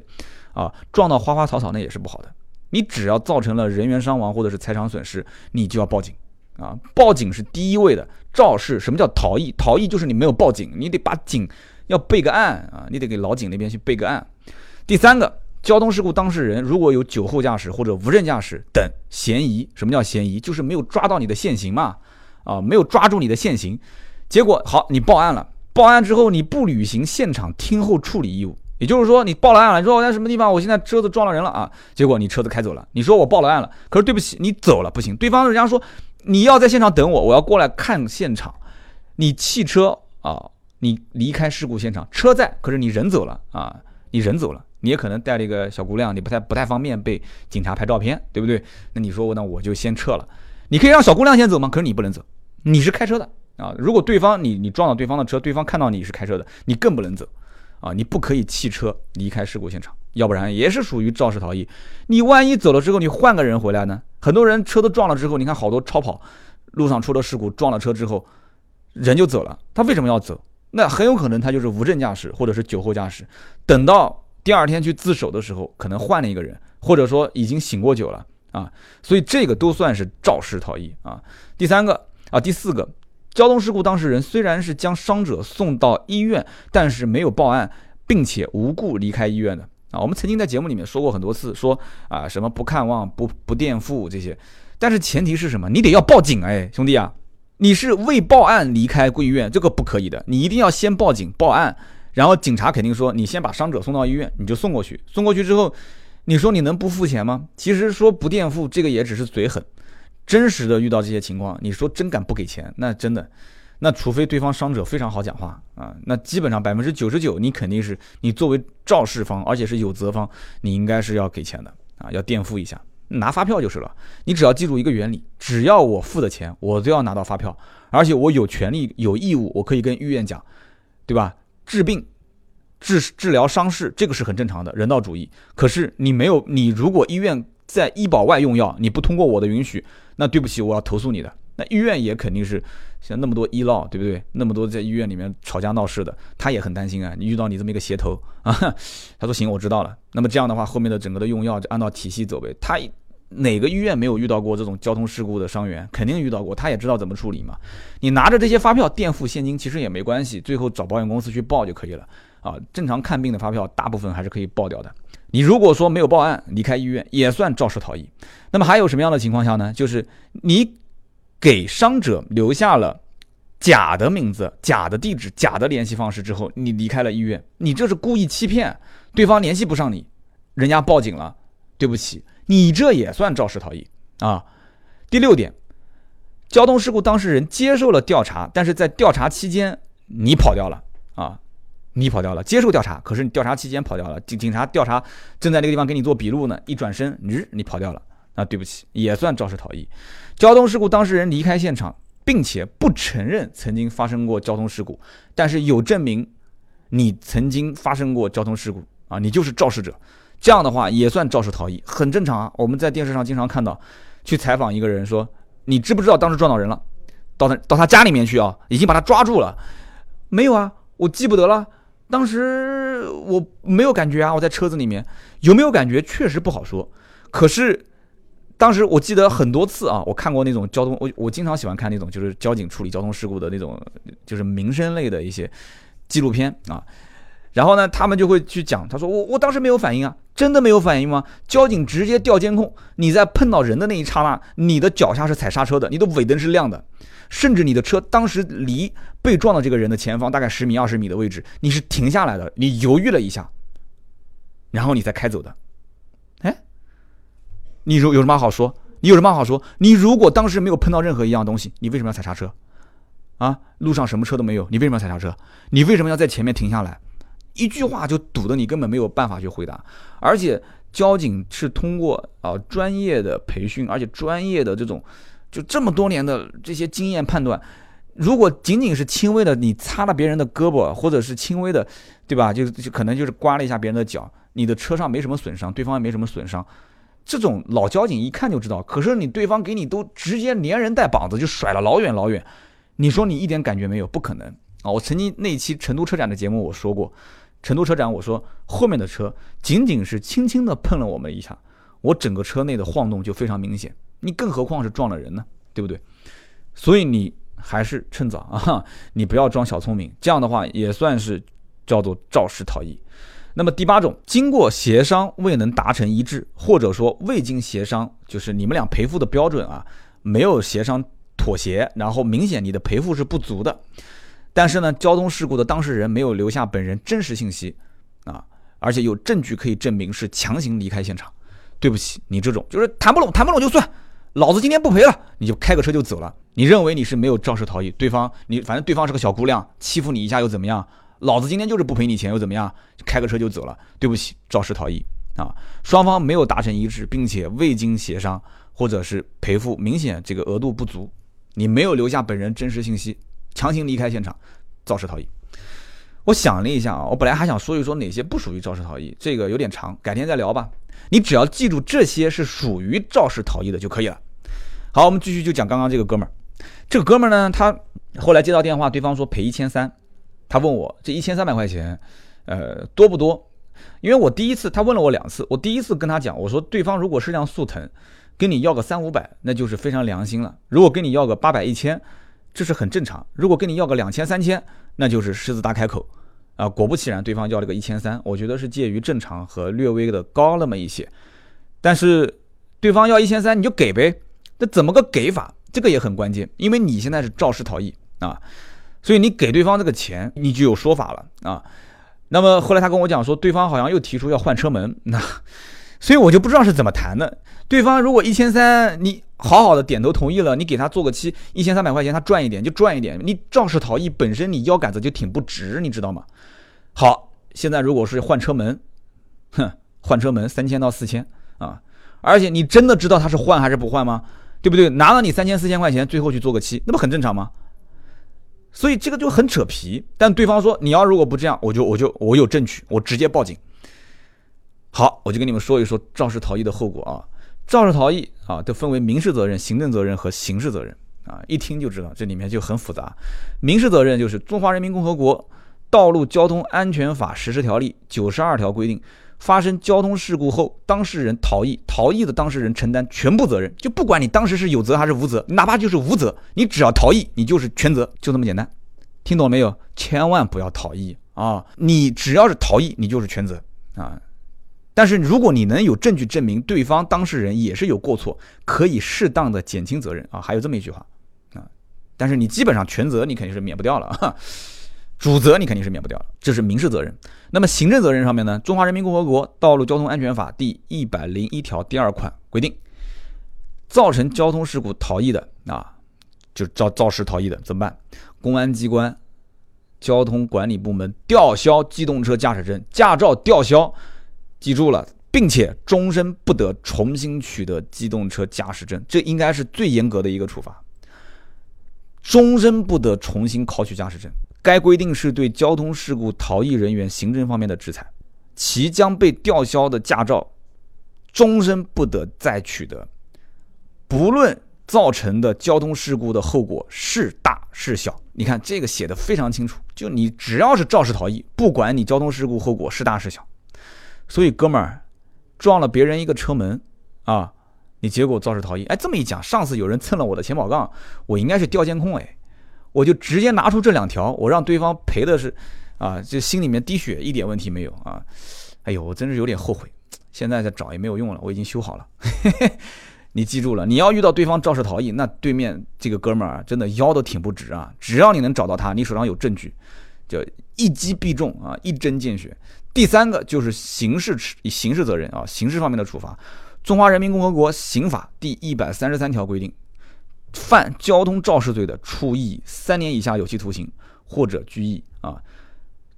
啊，撞到花花草草那也是不好的。你只要造成了人员伤亡或者是财产损失，你就要报警。啊，报警是第一位的。肇事什么叫逃逸？逃逸就是你没有报警，你得把警要备个案啊，你得给老警那边去备个案。第三个，交通事故当事人如果有酒后驾驶或者无证驾驶等嫌疑，什么叫嫌疑？就是没有抓到你的现行嘛，啊，没有抓住你的现行。结果好，你报案了，报案之后你不履行现场听候处理义务也就是说，你报了案了，你说我在什么地方，我现在车子撞了人了啊，结果你车子开走了，你说我报了案了，可是对不起，你走了不行，对方人家说你要在现场等我，我要过来看现场，你汽车啊，你离开事故现场，车在，可是你人走了啊，你人走了，你也可能带了一个小姑娘，你不太不太方便被警察拍照片，对不对？那你说我那我就先撤了，你可以让小姑娘先走吗？可是你不能走，你是开车的啊，如果对方你你撞到对方的车，对方看到你是开车的，你更不能走。啊，你不可以弃车离开事故现场，要不然也是属于肇事逃逸。你万一走了之后，你换个人回来呢？很多人车都撞了之后，你看好多超跑，路上出了事故撞了车之后，人就走了。他为什么要走？那很有可能他就是无证驾驶或者是酒后驾驶。等到第二天去自首的时候，可能换了一个人，或者说已经醒过酒了啊。所以这个都算是肇事逃逸啊。第三个啊，第四个。交通事故当事人虽然是将伤者送到医院，但是没有报案，并且无故离开医院的啊。我们曾经在节目里面说过很多次，说啊什么不看望、不不垫付这些，但是前提是什么？你得要报警哎，兄弟啊，你是未报案离开贵医院，这个不可以的，你一定要先报警报案，然后警察肯定说你先把伤者送到医院，你就送过去，送过去之后，你说你能不付钱吗？其实说不垫付，这个也只是嘴狠。真实的遇到这些情况，你说真敢不给钱？那真的，那除非对方伤者非常好讲话啊，那基本上百分之九十九，你肯定是你作为肇事方，而且是有责方，你应该是要给钱的啊，要垫付一下，拿发票就是了。你只要记住一个原理，只要我付的钱，我都要拿到发票，而且我有权利有义务，我可以跟医院讲，对吧？治病、治治疗伤势，这个是很正常的，人道主义。可是你没有，你如果医院在医保外用药，你不通过我的允许。那对不起，我要投诉你的。那医院也肯定是像那么多医闹，对不对？那么多在医院里面吵架闹事的，他也很担心啊。你遇到你这么一个协头啊，他说行，我知道了。那么这样的话，后面的整个的用药就按照体系走呗。他哪个医院没有遇到过这种交通事故的伤员？肯定遇到过，他也知道怎么处理嘛。你拿着这些发票垫付现金，其实也没关系，最后找保险公司去报就可以了啊。正常看病的发票，大部分还是可以报掉的。你如果说没有报案离开医院，也算肇事逃逸。那么还有什么样的情况下呢？就是你给伤者留下了假的名字、假的地址、假的联系方式之后，你离开了医院，你这是故意欺骗对方，联系不上你，人家报警了，对不起，你这也算肇事逃逸啊。第六点，交通事故当事人接受了调查，但是在调查期间你跑掉了啊。你跑掉了，接受调查，可是你调查期间跑掉了，警警察调查正在那个地方给你做笔录呢，一转身，日你跑掉了，那对不起，也算肇事逃逸。交通事故当事人离开现场，并且不承认曾经发生过交通事故，但是有证明你曾经发生过交通事故啊，你就是肇事者，这样的话也算肇事逃逸，很正常啊。我们在电视上经常看到，去采访一个人说，你知不知道当时撞到人了？到他到他家里面去啊，已经把他抓住了，没有啊，我记不得了。当时我没有感觉啊，我在车子里面有没有感觉，确实不好说。可是当时我记得很多次啊，我看过那种交通，我我经常喜欢看那种就是交警处理交通事故的那种，就是民生类的一些纪录片啊。然后呢，他们就会去讲，他说我我当时没有反应啊，真的没有反应吗？交警直接调监控，你在碰到人的那一刹那，你的脚下是踩刹车的，你的尾灯是亮的。甚至你的车当时离被撞的这个人的前方大概十米、二十米的位置，你是停下来的，你犹豫了一下，然后你才开走的。你有有什么好说？你有什么好说？你如果当时没有碰到任何一样东西，你为什么要踩刹车？啊，路上什么车都没有，你为什么要踩刹车？你为什么要在前面停下来？一句话就堵得你根本没有办法去回答。而且交警是通过啊专业的培训，而且专业的这种。就这么多年的这些经验判断，如果仅仅是轻微的你擦了别人的胳膊，或者是轻微的，对吧？就就可能就是刮了一下别人的脚，你的车上没什么损伤，对方也没什么损伤，这种老交警一看就知道。可是你对方给你都直接连人带膀子就甩了老远老远，你说你一点感觉没有？不可能啊！我曾经那期成都车展的节目我说过，成都车展我说后面的车仅仅是轻轻的碰了我们一下，我整个车内的晃动就非常明显。你更何况是撞了人呢，对不对？所以你还是趁早啊，你不要装小聪明，这样的话也算是叫做肇事逃逸。那么第八种，经过协商未能达成一致，或者说未经协商，就是你们俩赔付的标准啊没有协商妥协，然后明显你的赔付是不足的。但是呢，交通事故的当事人没有留下本人真实信息啊，而且有证据可以证明是强行离开现场。对不起，你这种就是谈不拢，谈不拢就算，老子今天不赔了，你就开个车就走了。你认为你是没有肇事逃逸，对方你反正对方是个小姑娘，欺负你一下又怎么样？老子今天就是不赔你钱又怎么样？开个车就走了。对不起，肇事逃逸啊！双方没有达成一致，并且未经协商，或者是赔付明显这个额度不足，你没有留下本人真实信息，强行离开现场，肇事逃逸。我想了一下啊，我本来还想说一说哪些不属于肇事逃逸，这个有点长，改天再聊吧。你只要记住这些是属于肇事逃逸的就可以了。好，我们继续就讲刚刚这个哥们儿。这个哥们儿呢，他后来接到电话，对方说赔一千三，他问我这一千三百块钱，呃，多不多？因为我第一次他问了我两次，我第一次跟他讲，我说对方如果是辆速腾，跟你要个三五百，那就是非常良心了；如果跟你要个八百一千，这是很正常；如果跟你要个两千三千，那就是狮子大开口。啊，果不其然，对方要了个一千三，我觉得是介于正常和略微的高那么一些。但是对方要一千三，你就给呗。那怎么个给法？这个也很关键，因为你现在是肇事逃逸啊，所以你给对方这个钱，你就有说法了啊。那么后来他跟我讲说，对方好像又提出要换车门，那所以我就不知道是怎么谈的。对方如果一千三，你好好的点头同意了，你给他做个漆一千三百块钱，他赚一点就赚一点。你肇事逃逸本身你腰杆子就挺不直，你知道吗？好，现在如果是换车门，哼，换车门三千到四千啊，而且你真的知道他是换还是不换吗？对不对？拿了你三千四千块钱，最后去做个漆，那不很正常吗？所以这个就很扯皮。但对方说你要如果不这样，我就我就我有证据，我直接报警。好，我就跟你们说一说肇事逃逸的后果啊。肇事逃逸啊，都分为民事责任、行政责任和刑事责任啊。一听就知道这里面就很复杂。民事责任就是《中华人民共和国道路交通安全法实施条例》九十二条规定。发生交通事故后，当事人逃逸，逃逸的当事人承担全部责任，就不管你当时是有责还是无责，哪怕就是无责，你只要逃逸，你就是全责，就这么简单。听懂了没有？千万不要逃逸啊！你只要是逃逸，你就是全责啊。但是如果你能有证据证明对方当事人也是有过错，可以适当的减轻责任啊。还有这么一句话啊，但是你基本上全责，你肯定是免不掉了。主责你肯定是免不掉的，这是民事责任。那么行政责任上面呢？《中华人民共和国道路交通安全法》第一百零一条第二款规定，造成交通事故逃逸的啊，就肇肇事逃逸的怎么办？公安机关、交通管理部门吊销机动车驾驶证、驾照吊销，记住了，并且终身不得重新取得机动车驾驶证，这应该是最严格的一个处罚。终身不得重新考取驾驶证。该规定是对交通事故逃逸人员行政方面的制裁，其将被吊销的驾照，终身不得再取得，不论造成的交通事故的后果是大是小。你看这个写的非常清楚，就你只要是肇事逃逸，不管你交通事故后果是大是小，所以哥们儿撞了别人一个车门啊，你结果肇事逃逸。哎，这么一讲，上次有人蹭了我的前保杠，我应该是调监控哎。我就直接拿出这两条，我让对方赔的是，啊，就心里面滴血，一点问题没有啊。哎呦，我真是有点后悔，现在再找也没有用了，我已经修好了。[LAUGHS] 你记住了，你要遇到对方肇事逃逸，那对面这个哥们儿真的腰都挺不直啊。只要你能找到他，你手上有证据，就一击必中啊，一针见血。第三个就是刑事刑事责任啊，刑事方面的处罚，《中华人民共和国刑法》第一百三十三条规定。犯交通肇事罪的，处以三年以下有期徒刑或者拘役啊。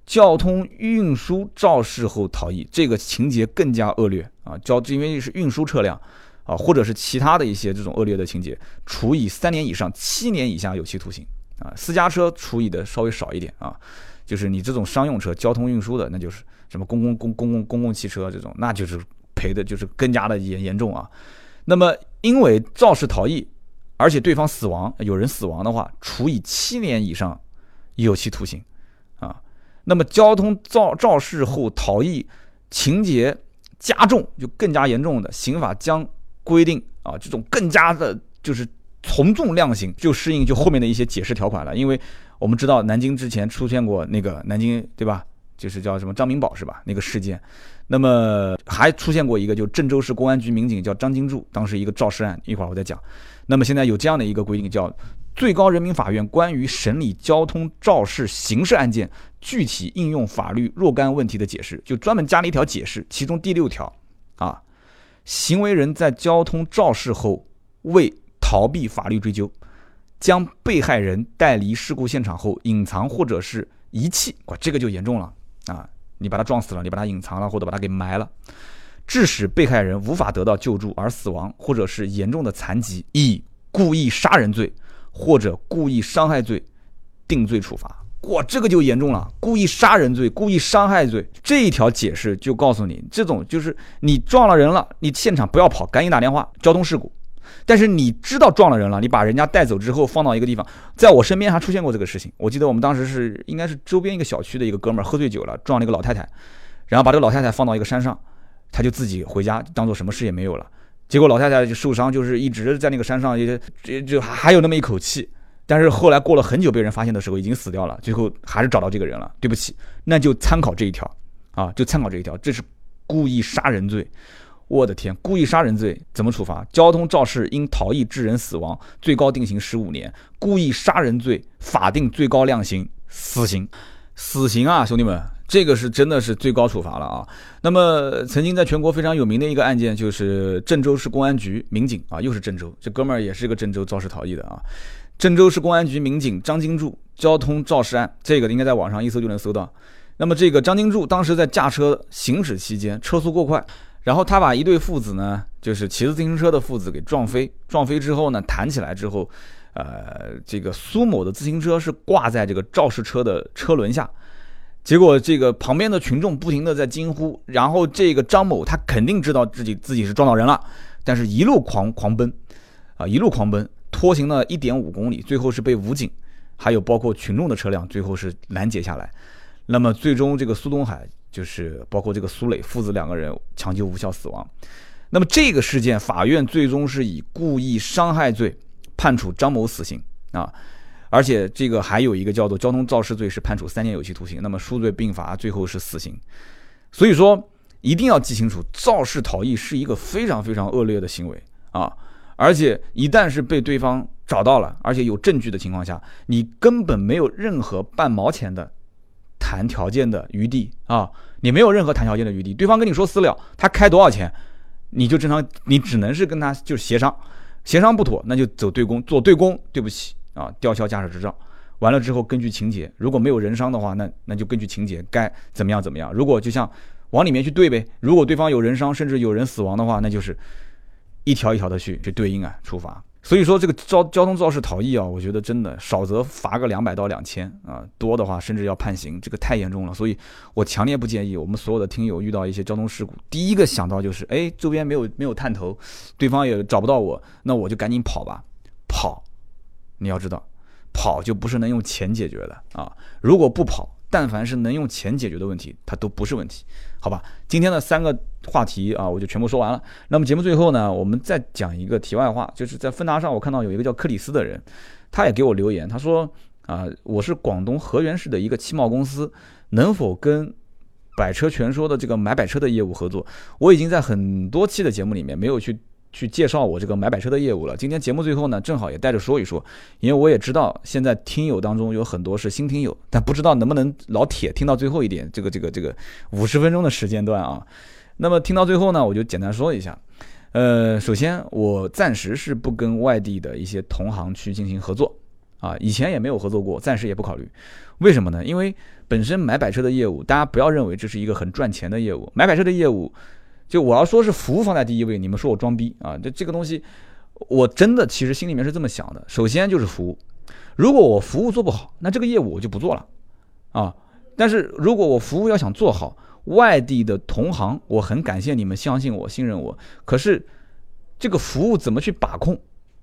交通运输肇事后逃逸，这个情节更加恶劣啊。交因为是运输车辆啊，或者是其他的一些这种恶劣的情节，处以三年以上七年以下有期徒刑啊。私家车处以的稍微少一点啊，就是你这种商用车、交通运输的，那就是什么公共公公共公共汽车这种，那就是赔的就是更加的严严重啊。那么因为肇事逃逸。而且对方死亡，有人死亡的话，处以七年以上有期徒刑，啊，那么交通肇肇事后逃逸情节加重，就更加严重的，刑法将规定啊，这种更加的就是从重量刑，就适应就后面的一些解释条款了。因为我们知道南京之前出现过那个南京，对吧？就是叫什么张明宝是吧？那个事件，那么还出现过一个，就郑州市公安局民警叫张金柱，当时一个肇事案，一会儿我再讲。那么现在有这样的一个规定，叫《最高人民法院关于审理交通肇事刑事案件具体应用法律若干问题的解释，就专门加了一条解释，其中第六条啊，行为人在交通肇事后为逃避法律追究，将被害人带离事故现场后隐藏或者是遗弃，哇，这个就严重了啊！你把他撞死了，你把他隐藏了，或者把他给埋了，致使被害人无法得到救助而死亡，或者是严重的残疾，以故意杀人罪。或者故意伤害罪，定罪处罚，哇，这个就严重了。故意杀人罪、故意伤害罪这一条解释就告诉你，这种就是你撞了人了，你现场不要跑，赶紧打电话交通事故。但是你知道撞了人了，你把人家带走之后放到一个地方，在我身边还出现过这个事情。我记得我们当时是应该是周边一个小区的一个哥们儿喝醉酒了，撞了一个老太太，然后把这个老太太放到一个山上，他就自己回家当做什么事也没有了。结果老太太就受伤，就是一直在那个山上，也就就还有那么一口气。但是后来过了很久，被人发现的时候已经死掉了。最后还是找到这个人了。对不起，那就参考这一条啊，就参考这一条。这是故意杀人罪，我的天，故意杀人罪怎么处罚？交通肇事因逃逸致人死亡，最高定刑十五年；故意杀人罪法定最高量刑死刑，死刑啊，兄弟们。这个是真的是最高处罚了啊！那么曾经在全国非常有名的一个案件，就是郑州市公安局民警啊，又是郑州，这哥们儿也是一个郑州肇事逃逸的啊。郑州市公安局民警张金柱交通肇事案，这个应该在网上一搜就能搜到。那么这个张金柱当时在驾车行驶期间车速过快，然后他把一对父子呢，就是骑自行车的父子给撞飞，撞飞之后呢，弹起来之后，呃，这个苏某的自行车是挂在这个肇事车的车轮下。结果这个旁边的群众不停的在惊呼，然后这个张某他肯定知道自己自己是撞到人了，但是一路狂狂奔，啊一路狂奔，拖行了一点五公里，最后是被武警，还有包括群众的车辆最后是拦截下来，那么最终这个苏东海就是包括这个苏磊父子两个人抢救无效死亡，那么这个事件法院最终是以故意伤害罪判处张某死刑啊。而且这个还有一个叫做交通肇事罪，是判处三年有期徒刑。那么数罪并罚，最后是死刑。所以说一定要记清楚，肇事逃逸是一个非常非常恶劣的行为啊！而且一旦是被对方找到了，而且有证据的情况下，你根本没有任何半毛钱的谈条件的余地啊！你没有任何谈条件的余地。对方跟你说私了，他开多少钱，你就正常，你只能是跟他就是协商，协商不妥，那就走对公，做对公。对不起。啊，吊销驾驶执照，完了之后根据情节，如果没有人伤的话，那那就根据情节该怎么样怎么样。如果就像往里面去对呗，如果对方有人伤，甚至有人死亡的话，那就是一条一条的去去对应啊，处罚。所以说这个交交通肇事逃逸啊，我觉得真的少则罚个两百到两千啊，多的话甚至要判刑，这个太严重了。所以我强烈不建议我们所有的听友遇到一些交通事故，第一个想到就是哎，周边没有没有探头，对方也找不到我，那我就赶紧跑吧，跑。你要知道，跑就不是能用钱解决的啊！如果不跑，但凡是能用钱解决的问题，它都不是问题，好吧？今天的三个话题啊，我就全部说完了。那么节目最后呢，我们再讲一个题外话，就是在芬达上，我看到有一个叫克里斯的人，他也给我留言，他说啊，我是广东河源市的一个汽贸公司，能否跟百车全说的这个买百车的业务合作？我已经在很多期的节目里面没有去。去介绍我这个买百车的业务了。今天节目最后呢，正好也带着说一说，因为我也知道现在听友当中有很多是新听友，但不知道能不能老铁听到最后一点，这个这个这个五十分钟的时间段啊。那么听到最后呢，我就简单说一下。呃，首先我暂时是不跟外地的一些同行去进行合作啊，以前也没有合作过，暂时也不考虑。为什么呢？因为本身买百车的业务，大家不要认为这是一个很赚钱的业务，买百车的业务。就我要说是服务放在第一位，你们说我装逼啊？这这个东西，我真的其实心里面是这么想的。首先就是服务，如果我服务做不好，那这个业务我就不做了啊。但是如果我服务要想做好，外地的同行，我很感谢你们相信我、信任我。可是这个服务怎么去把控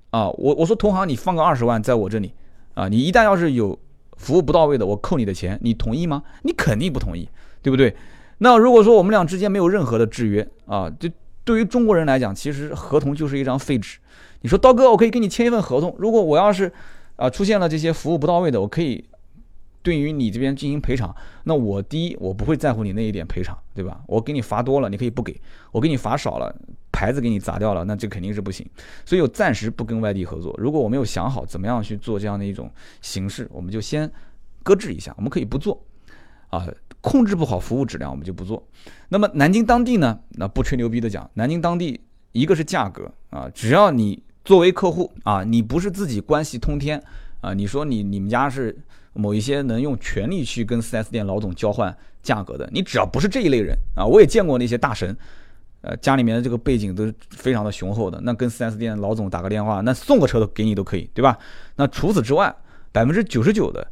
啊？我我说同行，你放个二十万在我这里啊，你一旦要是有服务不到位的，我扣你的钱，你同意吗？你肯定不同意，对不对？那如果说我们俩之间没有任何的制约啊，就对于中国人来讲，其实合同就是一张废纸。你说刀哥，我可以跟你签一份合同，如果我要是啊出现了这些服务不到位的，我可以对于你这边进行赔偿，那我第一我不会在乎你那一点赔偿，对吧？我给你罚多了，你可以不给；我给你罚少了，牌子给你砸掉了，那这肯定是不行。所以我暂时不跟外地合作。如果我没有想好怎么样去做这样的一种形式，我们就先搁置一下。我们可以不做，啊，控制不好服务质量，我们就不做。那么南京当地呢？那不吹牛逼的讲，南京当地一个是价格啊，只要你作为客户啊，你不是自己关系通天啊，你说你你们家是某一些能用权力去跟 4S 店老总交换价格的，你只要不是这一类人啊，我也见过那些大神，呃，家里面的这个背景都是非常的雄厚的，那跟 4S 店老总打个电话，那送个车都给你都可以，对吧？那除此之外，百分之九十九的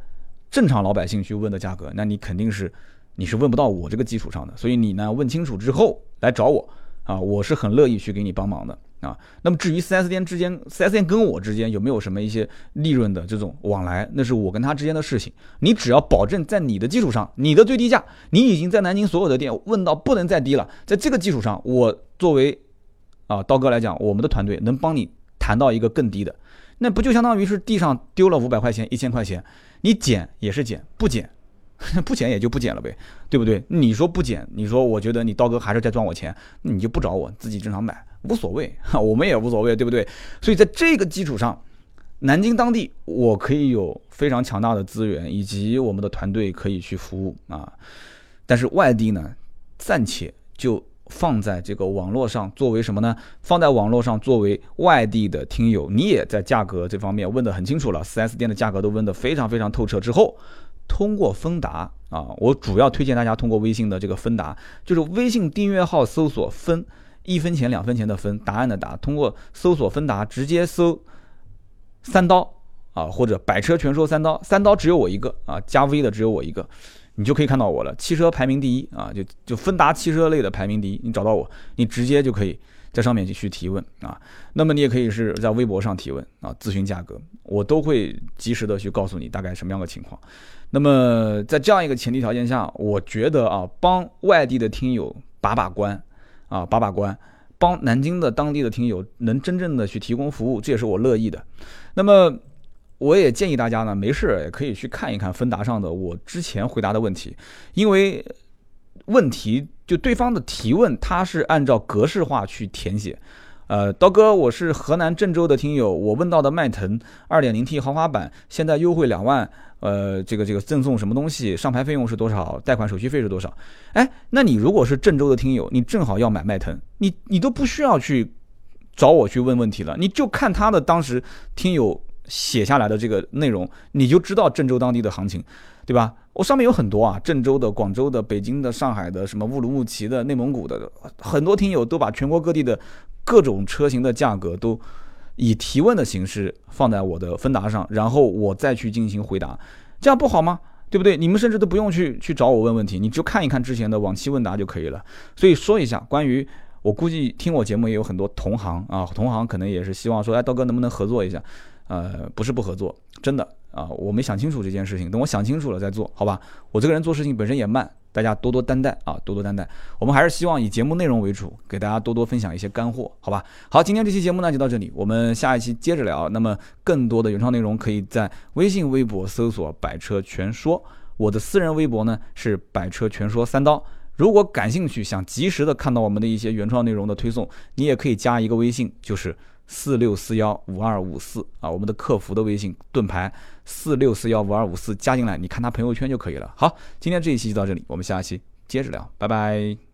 正常老百姓去问的价格，那你肯定是。你是问不到我这个基础上的，所以你呢问清楚之后来找我啊，我是很乐意去给你帮忙的啊。那么至于 4S 店之间，4S 店跟我之间有没有什么一些利润的这种往来，那是我跟他之间的事情。你只要保证在你的基础上，你的最低价，你已经在南京所有的店问到不能再低了，在这个基础上，我作为啊刀哥来讲，我们的团队能帮你谈到一个更低的，那不就相当于是地上丢了五百块钱、一千块钱，你捡也是捡，不捡。[LAUGHS] 不捡也就不捡了呗，对不对？你说不捡，你说我觉得你刀哥还是在赚我钱，那你就不找我，自己正常买，无所谓，[LAUGHS] 我们也无所谓，对不对？所以在这个基础上，南京当地我可以有非常强大的资源，以及我们的团队可以去服务啊。但是外地呢，暂且就放在这个网络上，作为什么呢？放在网络上作为外地的听友，你也在价格这方面问得很清楚了，4S 店的价格都问得非常非常透彻之后。通过芬达啊，我主要推荐大家通过微信的这个芬达，就是微信订阅号搜索“分”，一分钱两分钱的分，答案的答，通过搜索芬达，直接搜三刀啊，或者百车全说三刀，三刀只有我一个啊，加 V 的只有我一个，你就可以看到我了。汽车排名第一啊，就就芬达汽车类的排名第一，你找到我，你直接就可以。在上面去提问啊，那么你也可以是在微博上提问啊，咨询价格，我都会及时的去告诉你大概什么样的情况。那么在这样一个前提条件下，我觉得啊，帮外地的听友把把关啊，把把关，帮南京的当地的听友能真正的去提供服务，这也是我乐意的。那么我也建议大家呢，没事也可以去看一看芬达上的我之前回答的问题，因为。问题就对方的提问，他是按照格式化去填写。呃，刀哥，我是河南郑州的听友，我问到的迈腾 2.0T 豪华版现在优惠两万，呃，这个这个赠送什么东西？上牌费用是多少？贷款手续费是多少？哎，那你如果是郑州的听友，你正好要买迈腾，你你都不需要去找我去问问题了，你就看他的当时听友写下来的这个内容，你就知道郑州当地的行情，对吧？我上面有很多啊，郑州的、广州的、北京的、上海的，什么乌鲁木齐的、内蒙古的，很多听友都把全国各地的各种车型的价格都以提问的形式放在我的分达上，然后我再去进行回答，这样不好吗？对不对？你们甚至都不用去去找我问问题，你就看一看之前的往期问答就可以了。所以说一下关于，我估计听我节目也有很多同行啊，同行可能也是希望说，哎，刀哥能不能合作一下？呃，不是不合作，真的啊，我没想清楚这件事情，等我想清楚了再做，好吧？我这个人做事情本身也慢，大家多多担待啊，多多担待。我们还是希望以节目内容为主，给大家多多分享一些干货，好吧？好，今天这期节目呢就到这里，我们下一期接着聊。那么更多的原创内容可以在微信、微博搜索“百车全说”，我的私人微博呢是“百车全说三刀”。如果感兴趣，想及时的看到我们的一些原创内容的推送，你也可以加一个微信，就是。四六四幺五二五四啊，我们的客服的微信盾牌四六四幺五二五四加进来，你看他朋友圈就可以了。好，今天这一期就到这里，我们下期接着聊，拜拜。